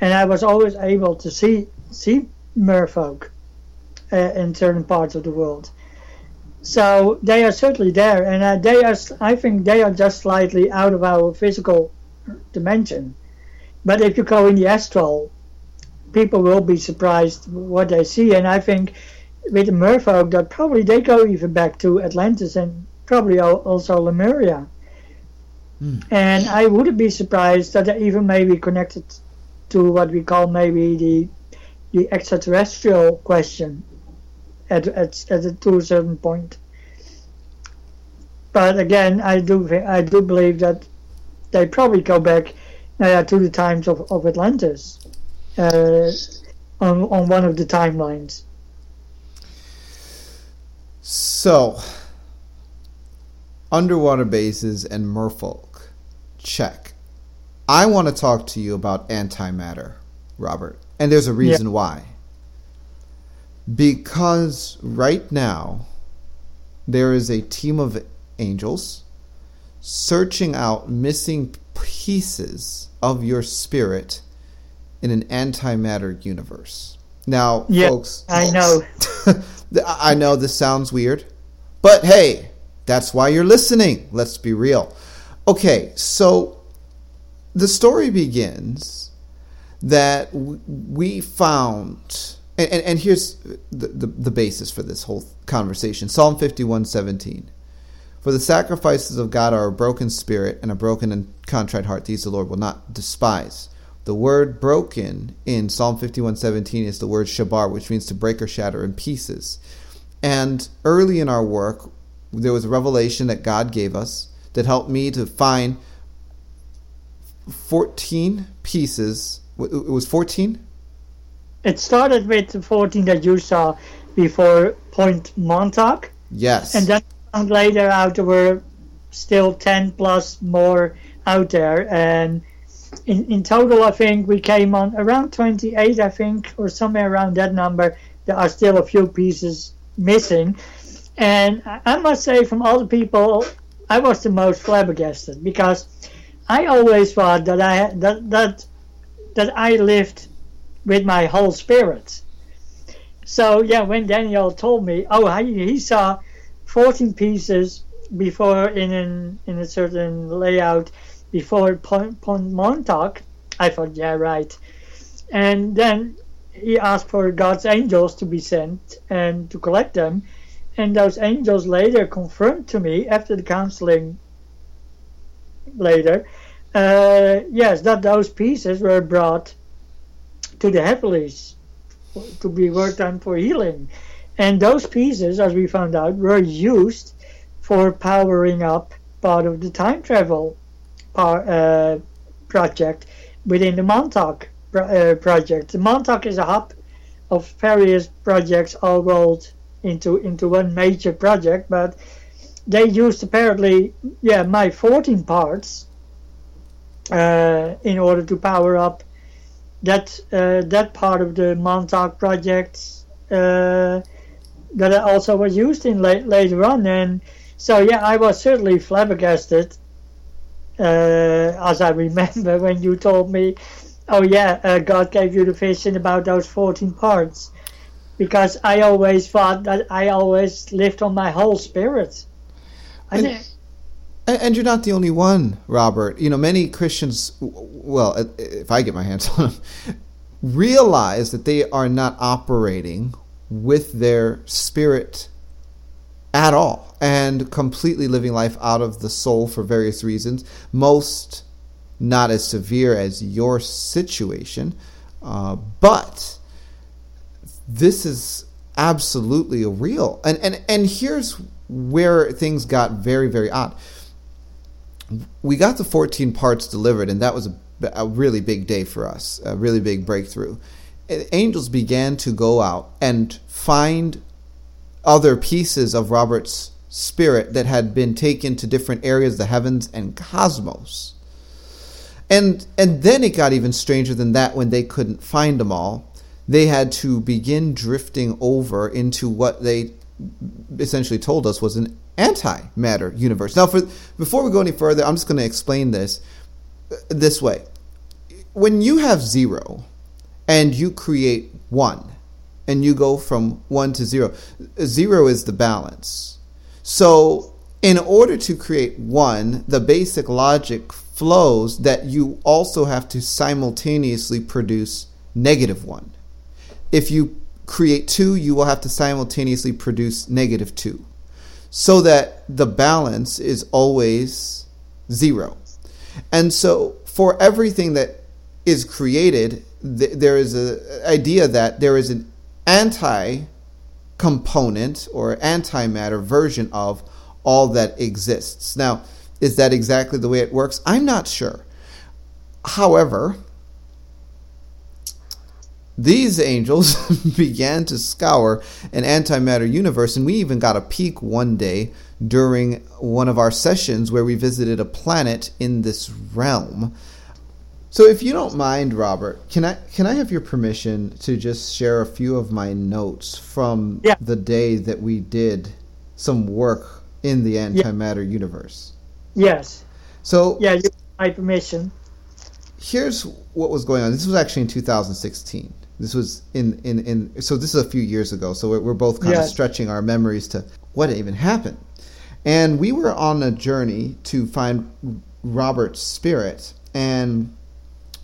and I was always able to see see merfolk uh, in certain parts of the world. So they are certainly there, and uh, they are. I think they are just slightly out of our physical dimension. But if you go in the astral, people will be surprised what they see, and I think with the merfolk that probably they go even back to Atlantis and probably also Lemuria. Mm. And I wouldn't be surprised that they even maybe connected to what we call maybe the the extraterrestrial question at at, at a, to a certain point. But again, I do I do believe that they probably go back uh, to the times of, of Atlantis uh, on on one of the timelines. So, underwater bases and merfolk, check. I want to talk to you about antimatter, Robert, and there's a reason yeah. why. Because right now, there is a team of angels searching out missing pieces of your spirit in an antimatter universe. Now, yeah, folks, I know. I know this sounds weird, but hey, that's why you're listening. Let's be real. Okay, so the story begins that we found, and, and, and here's the, the, the, basis for this whole conversation Psalm 51 17. For the sacrifices of God are a broken spirit and a broken and contrite heart, these the Lord will not despise. The word broken in Psalm 51:17 is the word shabar, which means to break or shatter in pieces. And early in our work, there was a revelation that God gave us that helped me to find 14 pieces. It was 14? It started with the 14 that you saw before Point Montauk. Yes. And then later out there were still 10 plus more out there. And in, in total, I think we came on around 28, I think, or somewhere around that number. There are still a few pieces missing. And I must say, from all the people, I was the most flabbergasted because I always thought that I that that that I lived with my whole spirit. So yeah, when Daniel told me, oh, he saw 14 pieces before in an, in a certain layout before Pont Montauk, I thought, yeah, right. And then he asked for God's angels to be sent and to collect them. And those angels later confirmed to me after the counseling later, uh, yes, that those pieces were brought to the heavenlies to be worked on for healing. And those pieces, as we found out, were used for powering up part of the time travel par, uh, project within the Montauk uh, project. The Montauk is a hub of various projects all rolled into into one major project, but they used apparently yeah my 14 parts uh, in order to power up that uh, that part of the Montauk project uh, that also was used in la- later on and so yeah I was certainly flabbergasted uh, as I remember when you told me oh yeah, uh, God gave you the vision about those 14 parts. Because I always thought that I always lived on my whole spirit. And, and, you're not the only one, Robert. You know, many Christians, well, if I get my hands on them, realize that they are not operating with their spirit at all and completely living life out of the soul for various reasons. Most not as severe as your situation, uh, but this is absolutely real. And, and, and here's where things got very, very odd. We got the 14 parts delivered, and that was a, a really big day for us, a really big breakthrough. Angels began to go out and find other pieces of Robert's spirit that had been taken to different areas the heavens and cosmos and and then it got even stranger than that when they couldn't find them all. They had to begin drifting over into what they essentially told us was an antimatter universe. Now, for before we go any further, I'm just going to explain this this way. When you have zero and you create one, and you go from one to zero, zero is the balance. So, in order to create one, the basic logic flows that you also have to simultaneously produce negative one. If you create two, you will have to simultaneously produce negative two, so that the balance is always zero. And so, for everything that is created, th- there is an idea that there is an anti component or antimatter version of all that exists. Now, is that exactly the way it works? I'm not sure. However, these angels began to scour an antimatter universe, and we even got a peek one day during one of our sessions where we visited a planet in this realm. So, if you don't mind, Robert, can I can I have your permission to just share a few of my notes from Yeah. the day that we did some work in the antimatter universe? Yes. So, Yeah, you have my permission. here's what was going on. This was actually in 2016. This was in in, in so this is a few years ago. So we're, we're both kind Yeah. of stretching our memories to what even happened. And we were on a journey to find Robert's spirit and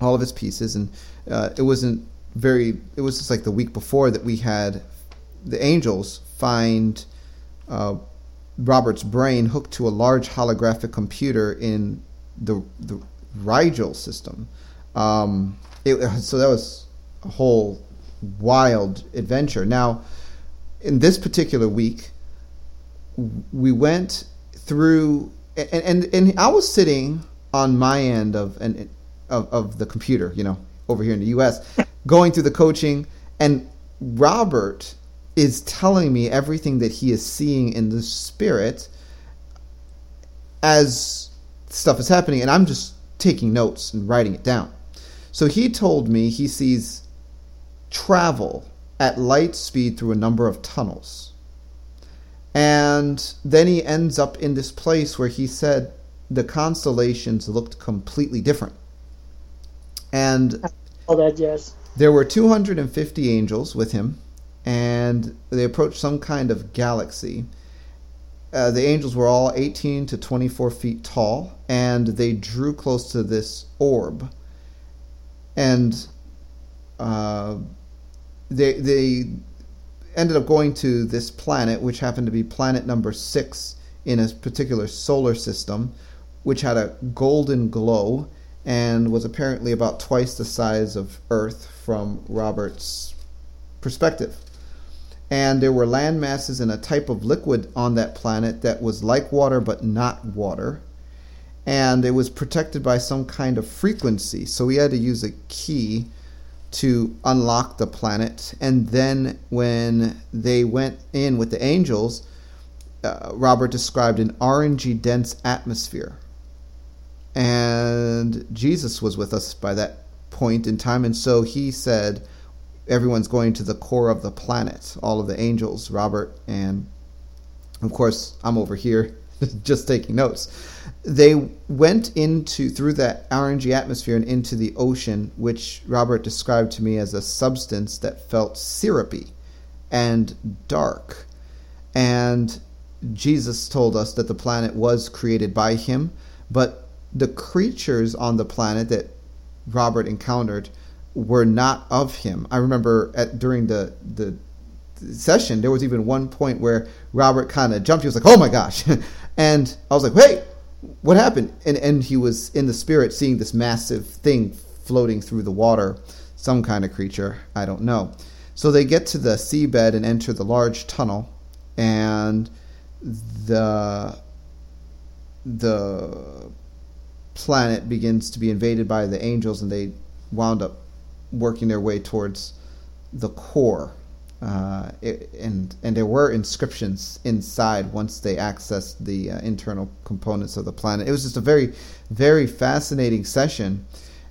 all of his pieces. And uh, it wasn't very. It was just like the week before that we had the angels find uh, Robert's brain hooked to a large holographic computer in the the Rigel system. Um, it, so that was whole wild adventure. Now, in this particular week, we went through, and and, and I was sitting on my end of an of, of the computer, you know, over here in the U.S., going through the coaching, and Robert is telling me everything that he is seeing in the spirit as stuff is happening, and I'm just taking notes and writing it down. So he told me he sees travel at light speed through a number of tunnels. And then he ends up in this place where he said the constellations looked completely different. And All that, yes. there were 250 angels with him, and they approached some kind of galaxy. Uh, the angels were all 18 to 24 feet tall, and they drew close to this orb. And uh, they they ended up going to this planet, which happened to be planet number six in a particular solar system, which had a golden glow and was apparently about twice the size of Earth from Robert's perspective. And there were land masses and a type of liquid on that planet that was like water but not water. And it was protected by some kind of frequency. So we had to use a key to unlock the planet. And then when they went in with the angels, uh, Robert described an orangey dense atmosphere. And Jesus was with us by that point in time. And so he said, everyone's going to the core of the planet, all of the angels, Robert, and of course, I'm over here just taking notes. They went into through that orangey atmosphere and into the ocean, which Robert described to me as a substance that felt syrupy and dark. And Jesus told us that the planet was created by him, but the creatures on the planet that Robert encountered were not of him. I remember at during the the session there was even one point where Robert kind of jumped. He was like, "Oh my gosh!" and I was like, "Wait, what happened?" And and he was in the spirit seeing this massive thing floating through the water, some kind of creature. I don't know. So they get to the seabed and enter the large tunnel, and the the planet begins to be invaded by the angels, and they wound up working their way towards the core. Uh, and and there were inscriptions inside once they accessed the uh, internal components of the planet. It was just a very, very fascinating session.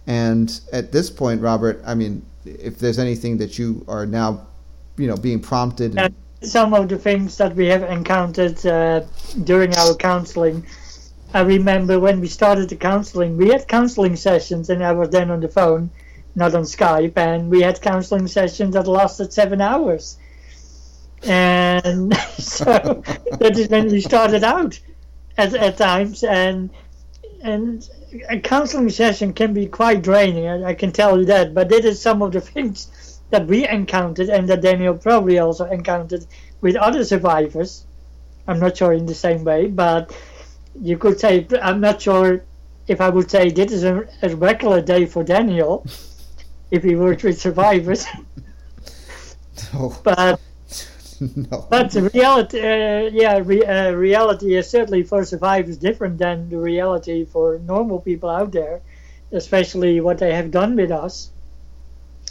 And at this point, Robert, I mean, if there's anything that you are now, you know, being prompted. And some of the things that we have encountered uh, during our counseling. I remember when we started the counseling, we had counseling sessions, and I was then on the phone, not on Skype, and we had counseling sessions that lasted seven hours. And so that is when we started out at, at times, and and a counseling session can be quite draining. I, I can tell you that. But that is some of the things that we encountered and that Daniel probably also encountered with other survivors. I'm not sure in the same way, but you could say I'm not sure if I would say this is a, a regular day for Daniel if he worked with survivors. No. but no. but the reality, uh, yeah, re, uh, reality is certainly for survivors different than the reality for normal people out there, especially what they have done with us.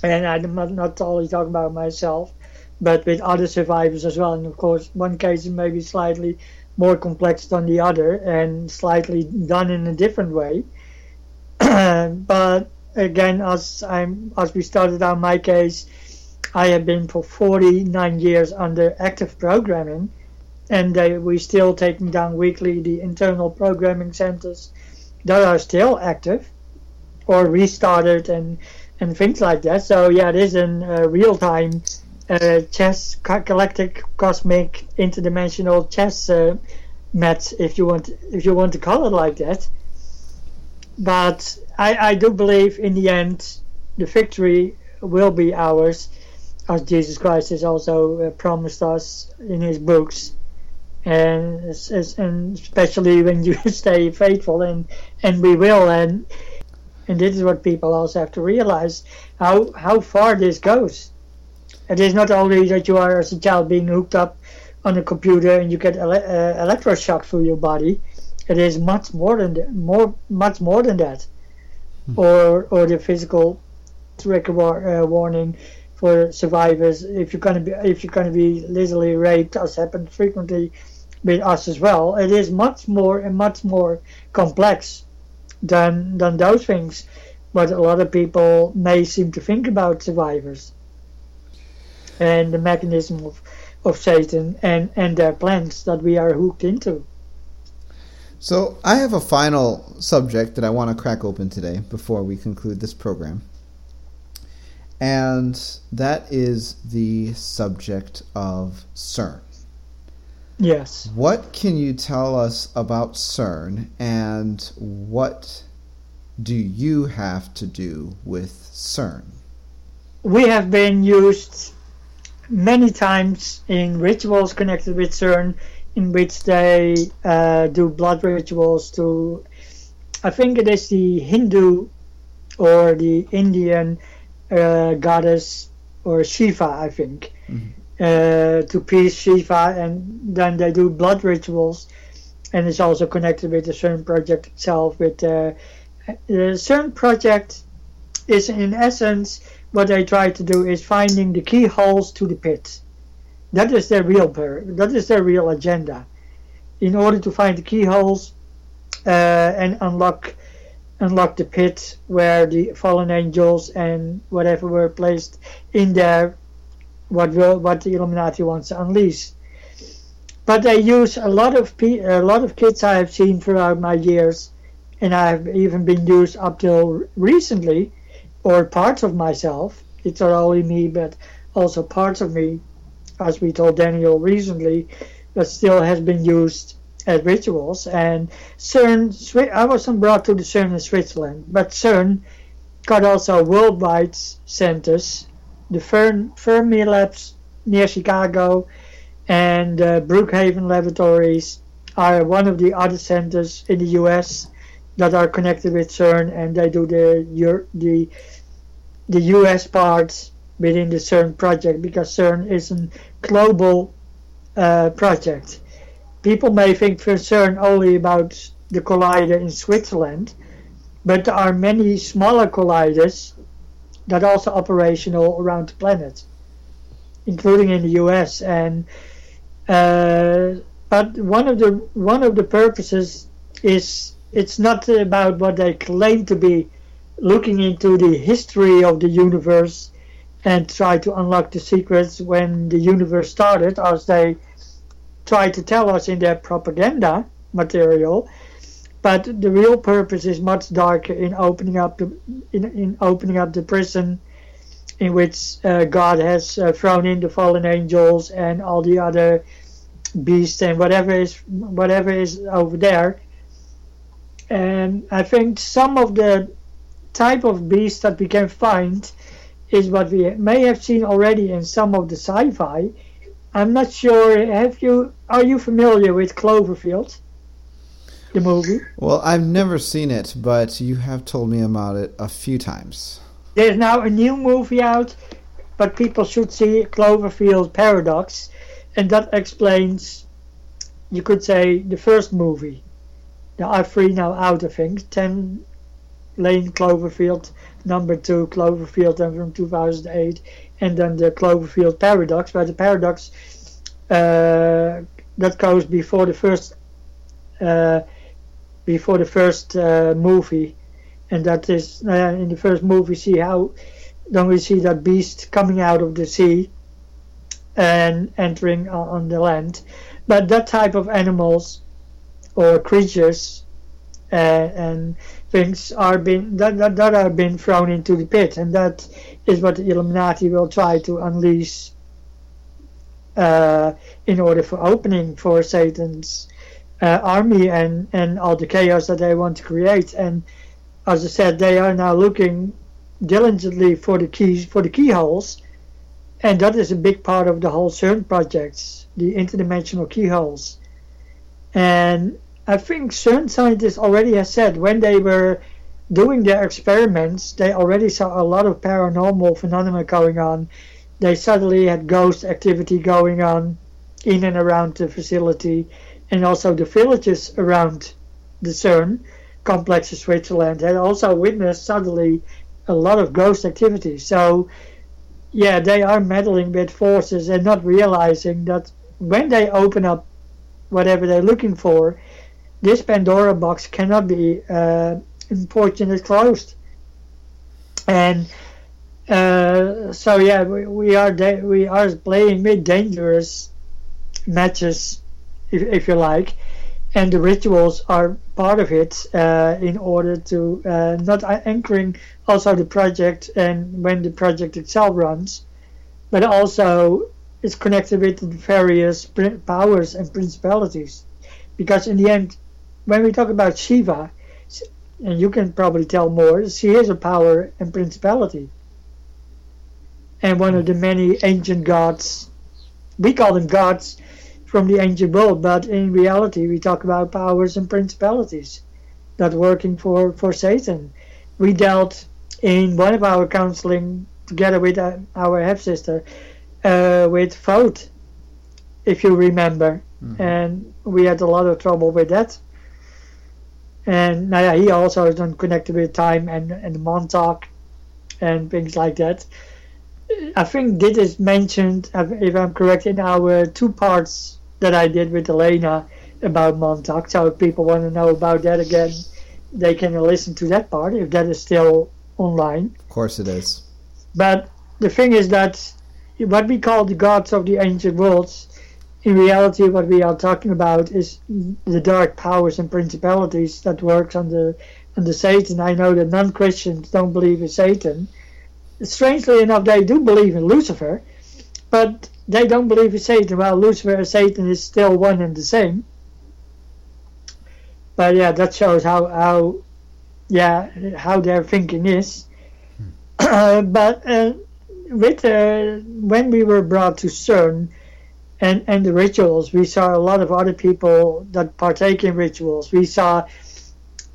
And I'm not, not only talking about myself, but with other survivors as well. And of course, one case is maybe slightly more complex than the other and slightly done in a different way. but again, as I'm as we started on my case, I have been for 49 years under active programming, and uh, we still taking down weekly the internal programming centers that are still active or restarted and and things like that. So yeah, it is in uh, real time uh, chess, galactic, cosmic, interdimensional chess uh, match, if you want, if you want to call it like that. But I, I do believe in the end, the victory will be ours, as Jesus Christ has also uh, promised us in His books, and and especially when you stay faithful, and and we will, and and this is what people also have to realize how how far this goes. It is not only that you are as a child being hooked up on a computer and you get ele- uh, electroshock through your body. It is much more than that, more much more than that, hmm. or or the physical trigger war, uh, warning for survivors if you're gonna be if you're gonna be literally raped, as happened frequently with us as well. It is much more and much more complex than than those things. But a lot of people may seem to think about survivors and the mechanism of, of Satan and, and their plans that we are hooked into. So, I have a final subject that I want to crack open today before we conclude this program. And that is the subject of CERN. Yes. What can you tell us about CERN and what do you have to do with CERN? We have been used many times in rituals connected with CERN in which they uh, do blood rituals to, I think it is the Hindu or the Indian uh, goddess or Shiva, I think, mm-hmm. uh, to please Shiva, and then they do blood rituals, and it's also connected with the CERN project itself. With uh, the CERN project is in essence what they try to do is finding the keyholes to the pit. That is their real that is their real agenda. In order to find the keyholes uh, and unlock unlock the pit where the fallen angels and whatever were placed in there, what will what the Illuminati wants to unleash. But they use a lot of a lot of kids I have seen throughout my years, and I have even been used up till recently or parts of myself. It's not only me, but also parts of me, as we told Daniel recently, that still has been used as rituals. And CERN, I wasn't brought to the CERN in Switzerland, but CERN got also worldwide centers. The Fern, Fermi Labs near Chicago and uh, Brookhaven Laboratories are one of the other centers in the U.S. that are connected with CERN, and they do the the the US parts within the CERN project because CERN is a global uh, project. People may think for CERN only about the collider in Switzerland, but there are many smaller colliders that are also operational around the planet, including in the US. And uh, but one of the one of the purposes is it's not about what they claim to be looking into the history of the universe and try to unlock the secrets when the universe started, as they try to tell us in their propaganda material. But the real purpose is much darker in opening up the in, in opening up the prison in which uh, God has uh, thrown in the fallen angels and all the other beasts and whatever is whatever is over there. And I think some of the type of beasts that we can find is what we may have seen already in some of the sci-fi. I'm not sure. Have you? Are you familiar with Cloverfield? The movie. Well, I've never seen it, but you have told me about it a few times. There's now a new movie out, but people should see Cloverfield Paradox, and that explains, you could say, the first movie. There are three now out, I think. Ten Lane Cloverfield, number two Cloverfield, and from 2008, and then the Cloverfield Paradox, where the paradox uh, that goes before the first uh, before the first uh, movie, and that is uh, in the first movie. See how then we see that beast coming out of the sea and entering on the land, but that type of animals or creatures uh, and things are being that, that that are being thrown into the pit, and that is what the Illuminati will try to unleash uh, in order for opening for Satan's uh, army and, and all the chaos that they want to create. And as I said, they are now looking diligently for the keys for the keyholes, and that is a big part of the whole CERN projects, the interdimensional keyholes. And I think certain scientists already have said when they were doing their experiments, they already saw a lot of paranormal phenomena going on. They suddenly had ghost activity going on in and around the facility and also the villages around the CERN complex in Switzerland had also witnessed suddenly a lot of ghost activity. So, yeah, they are meddling with forces and not realizing that when they open up whatever they're looking for, this Pandora box cannot be, uh, unfortunately, closed. And uh, so, yeah, we, we are we are playing with dangerous matches if, if you like, and the rituals are part of it uh, in order to uh, not anchoring also the project and when the project itself runs, but also it's connected with the various powers and principalities. Because in the end, when we talk about Shiva, and you can probably tell more, she is a power and principality. And one of the many ancient gods, we call them gods, from the ancient world, but in reality, we talk about powers and principalities that working for, for Satan. We dealt in one of our counseling together with uh, our half sister uh, with Thoth, if you remember, mm-hmm. and we had a lot of trouble with that. And now yeah, he also is connected with time and and Montauk and things like that. I think this is mentioned, if I'm correct, in our two parts that I did with Elena about Montauk. So if people want to know about that again, they can listen to that part if that is still online. Of course it is. But the thing is that what we call the gods of the ancient worlds, in reality, what we are talking about is the dark powers and principalities that works under under Satan. I know that non-Christians don't believe in Satan. Strangely enough, they do believe in Lucifer, but they don't believe in Satan. Well, Lucifer and Satan is still one and the same. But yeah, that shows how how yeah how their thinking is. Uh, but uh, with uh, when we were brought to CERN and and the rituals, we saw a lot of other people that partake in rituals. We saw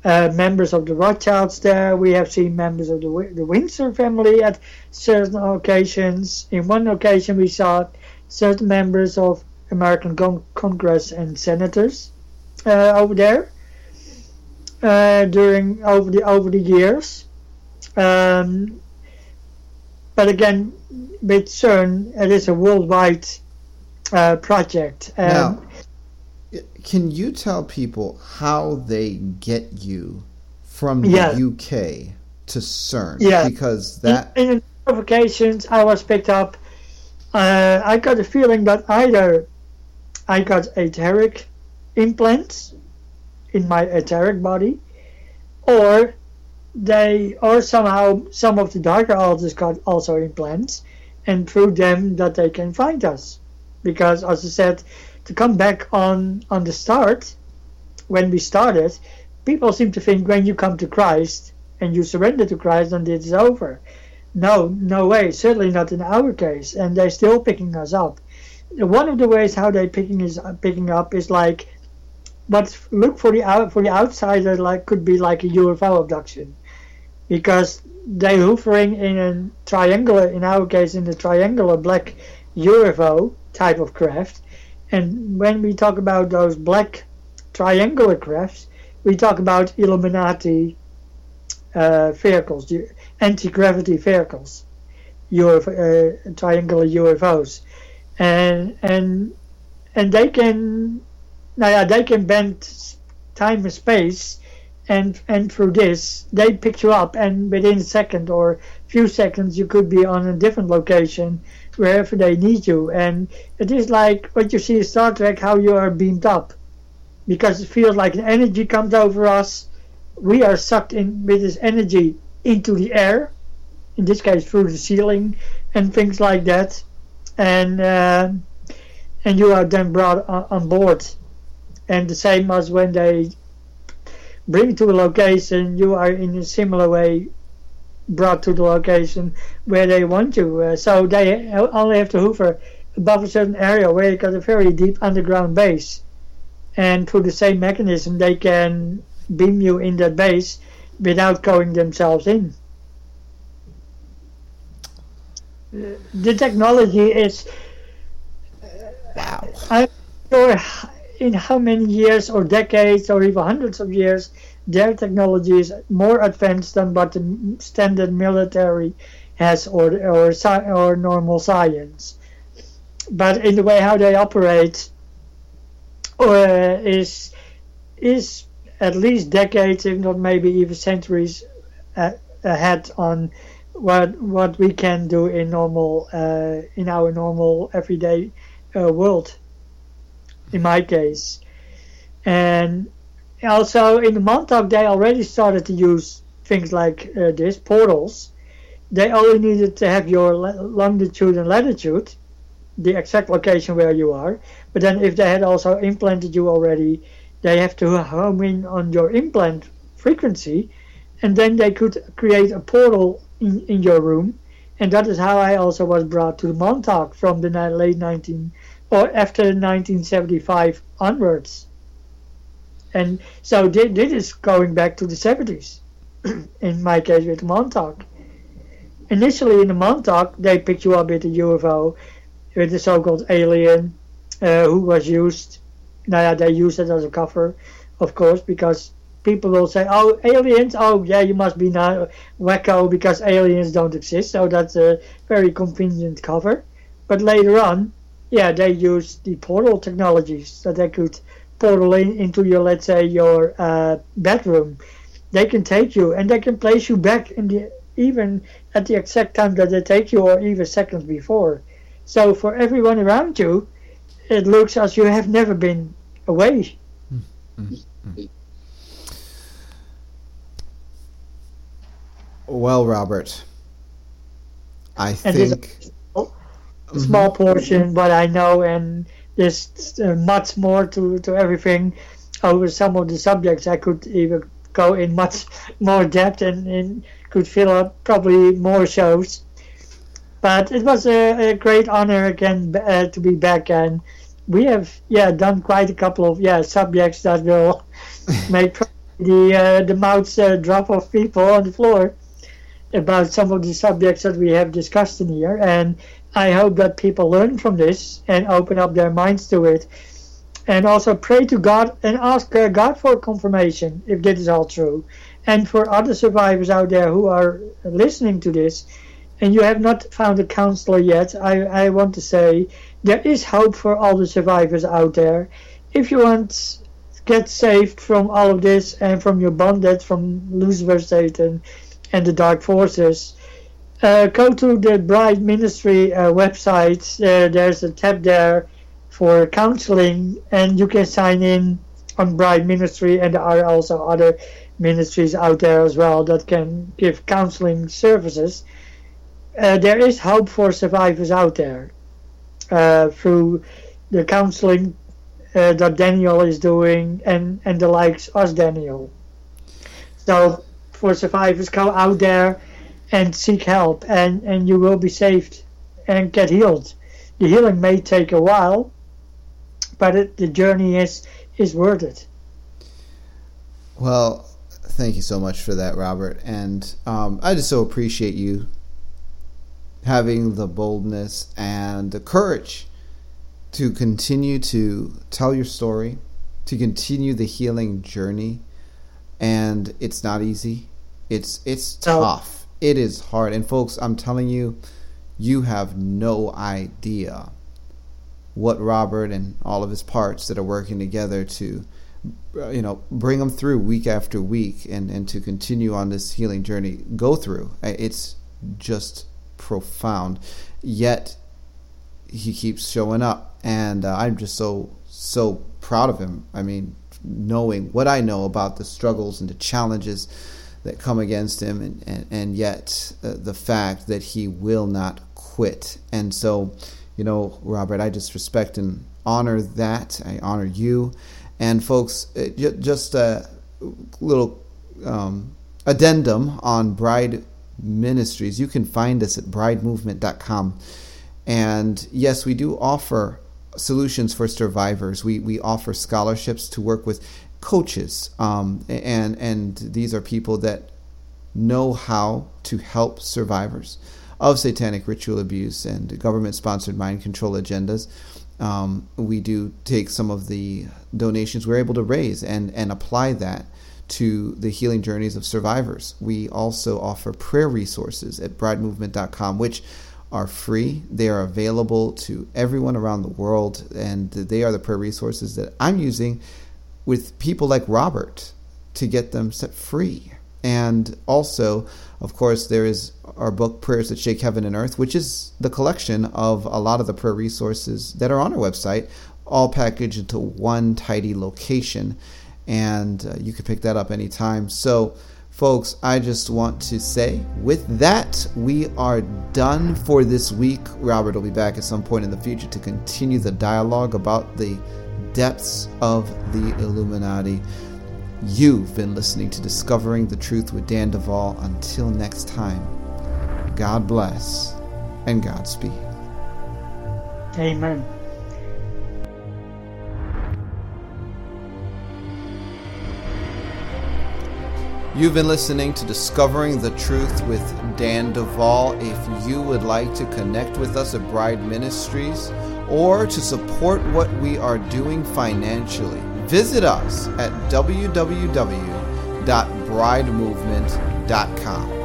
uh, members of the Rothschilds there. We have seen members of the, the Windsor family at certain occasions. In one occasion, we saw certain members of American con- Congress and senators uh, over there uh, during over the over the years. Um, but again, with CERN, it is a worldwide uh, project. now, can you tell people how they get you from the. UK to CERN? Yeah. Because that. In, in occasions, I was picked up. Uh, I got a feeling that either I got etheric implants in my etheric body, or they, or somehow some of the darker alters got also implants, and through them that they can find us. Because, as I said, to come back on on the start, when we started, people seem to think when you come to Christ and you surrender to Christ, then it is over. no, no way, certainly not in our case, and they're still picking us up. One of the ways how they're picking is picking up is like, but look for the out for the outsider like could be like a UFO abduction, because they're hoovering in a triangular, in our case, in the triangular black UFO type of craft, and when we talk about those black triangular crafts, we talk about Illuminati uh, vehicles, anti-gravity vehicles, UFO, uh, triangular UFOs, and and and they can, now yeah, they can bend time and space, and and through this they pick you up, and within a second or few seconds you could be on a different location wherever they need you, and it is like what you see in Star Trek, how you are beamed up, because it feels like an energy comes over us. We are sucked in with this energy into the air, in this case through the ceiling and things like that, and uh, and you are then brought on, on board. And the same as when they bring to a location, you are in a similar way brought to the location where they want you. Uh, so they only have to hover above a certain area where you got a very deep underground base. And through the same mechanism, they can beam you in that base without going themselves in. The technology is. Wow. I'm sure in how many years or decades or even hundreds of years their technology is more advanced than what the standard military has or or, or normal science. But in the way how they operate uh, is is at least decades, if not maybe even centuries uh, ahead on what what we can do in normal uh, in our normal everyday uh, world. In my case, and also in the Montauk they already started to use things like uh, this portals. They only needed to have your longitude and latitude, the exact location where you are. But then if they had also implanted you already they have to home in on your implant frequency and then they could create a portal in, in your room and that is how I also was brought to Montauk from the late 19 or after 1975 onwards and so this, is going back to the 70s in my case with Montauk initially in the Montauk they picked you up with a UFO with the so-called alien uh, who was used yeah, they use it as a cover, of course, because people will say, "Oh, aliens! Oh, yeah, you must be now wacko because aliens don't exist." So that's a very convenient cover. But later on, yeah, they used the portal technologies so they could portal in into your, let's say, your uh, bedroom. They can take you and they can place you back in the even at the exact time that they take you, or even seconds before. So for everyone around you, it looks as you have never been away. Mm-hmm. Well, Robert, I and think a mm-hmm. small portion, but I know, and there's uh, much more to, to everything. Over some of the subjects, I could even go in much more depth and, and could fill up probably more shows. But it was a, a great honor again uh, to be back and we have yeah done quite a couple of yeah subjects that will make the uh, the mouths uh, drop off people on the floor about some of the subjects that we have discussed in here and I hope that people learn from this and open up their minds to it and also pray to God and ask uh, God for confirmation if this is all true and for other survivors out there who are listening to this and you have not found a counselor yet I, I want to say there is hope for all the survivors out there. If you want to get saved from all of this and from your bondage from Lucifer, Satan, and the dark forces, uh, go to the Bride Ministry uh, website. Uh, there's a tab there for counseling, and you can sign in on Bride Ministry, and there are also other ministries out there as well that can give counseling services. Uh, there is hope for survivors out there uh, through the counseling uh, that Daniel is doing and, and the likes us Daniel. So for survivors, go out there and seek help, and, and you will be saved and get healed. The healing may take a while, but it, the journey is is worth it. Well, thank you so much for that, Robert. And um, I just so appreciate you having the boldness and the courage to continue to tell your story, to continue the healing journey. And it's not easy. It's it's tough. It is hard. And folks, I'm telling you, you have no idea what Robert and all of his parts that are working together to you know bring them through week after week and and to continue on this healing journey go through. It's just profound. Yet he keeps showing up. And uh, i'm just so so proud of him. I mean knowing what i know about the struggles and the challenges that come against him and and, and yet uh, the fact that he will not quit and so you know robert i just respect and honor that i honor you and folks, uh, just a little um, addendum on Bride Ministries. You can find us at bridemovement.com. And yes, we do offer solutions for survivors. We, we offer scholarships to work with coaches, um, and, and these are people that know how to help survivors of satanic ritual abuse and government sponsored mind control agendas um, we do take some of the donations we're able to raise and, and apply that to the healing journeys of survivors. We also offer prayer resources at bridemovement.com, which are free. They are available to everyone around the world, and they are the prayer resources that I'm using with people like Robert to get them set free. And also, of course, there is our book, Prayers That Shake Heaven and Earth, which is the collection of a lot of the prayer resources that are on our website, all packaged into one tidy location. And uh, you can pick that up anytime. So, folks, I just want to say with that, we are done for this week. Robert will be back at some point in the future to continue the dialogue about the depths of the Illuminati. You've been listening to Discovering the Truth with Dan Duval. Until next time, God bless and Godspeed. Amen. You've been listening to Discovering the Truth with Dan Duval. If you would like to connect with us at Bride Ministries or to support what we are doing financially, visit us at www.bridemovement.com.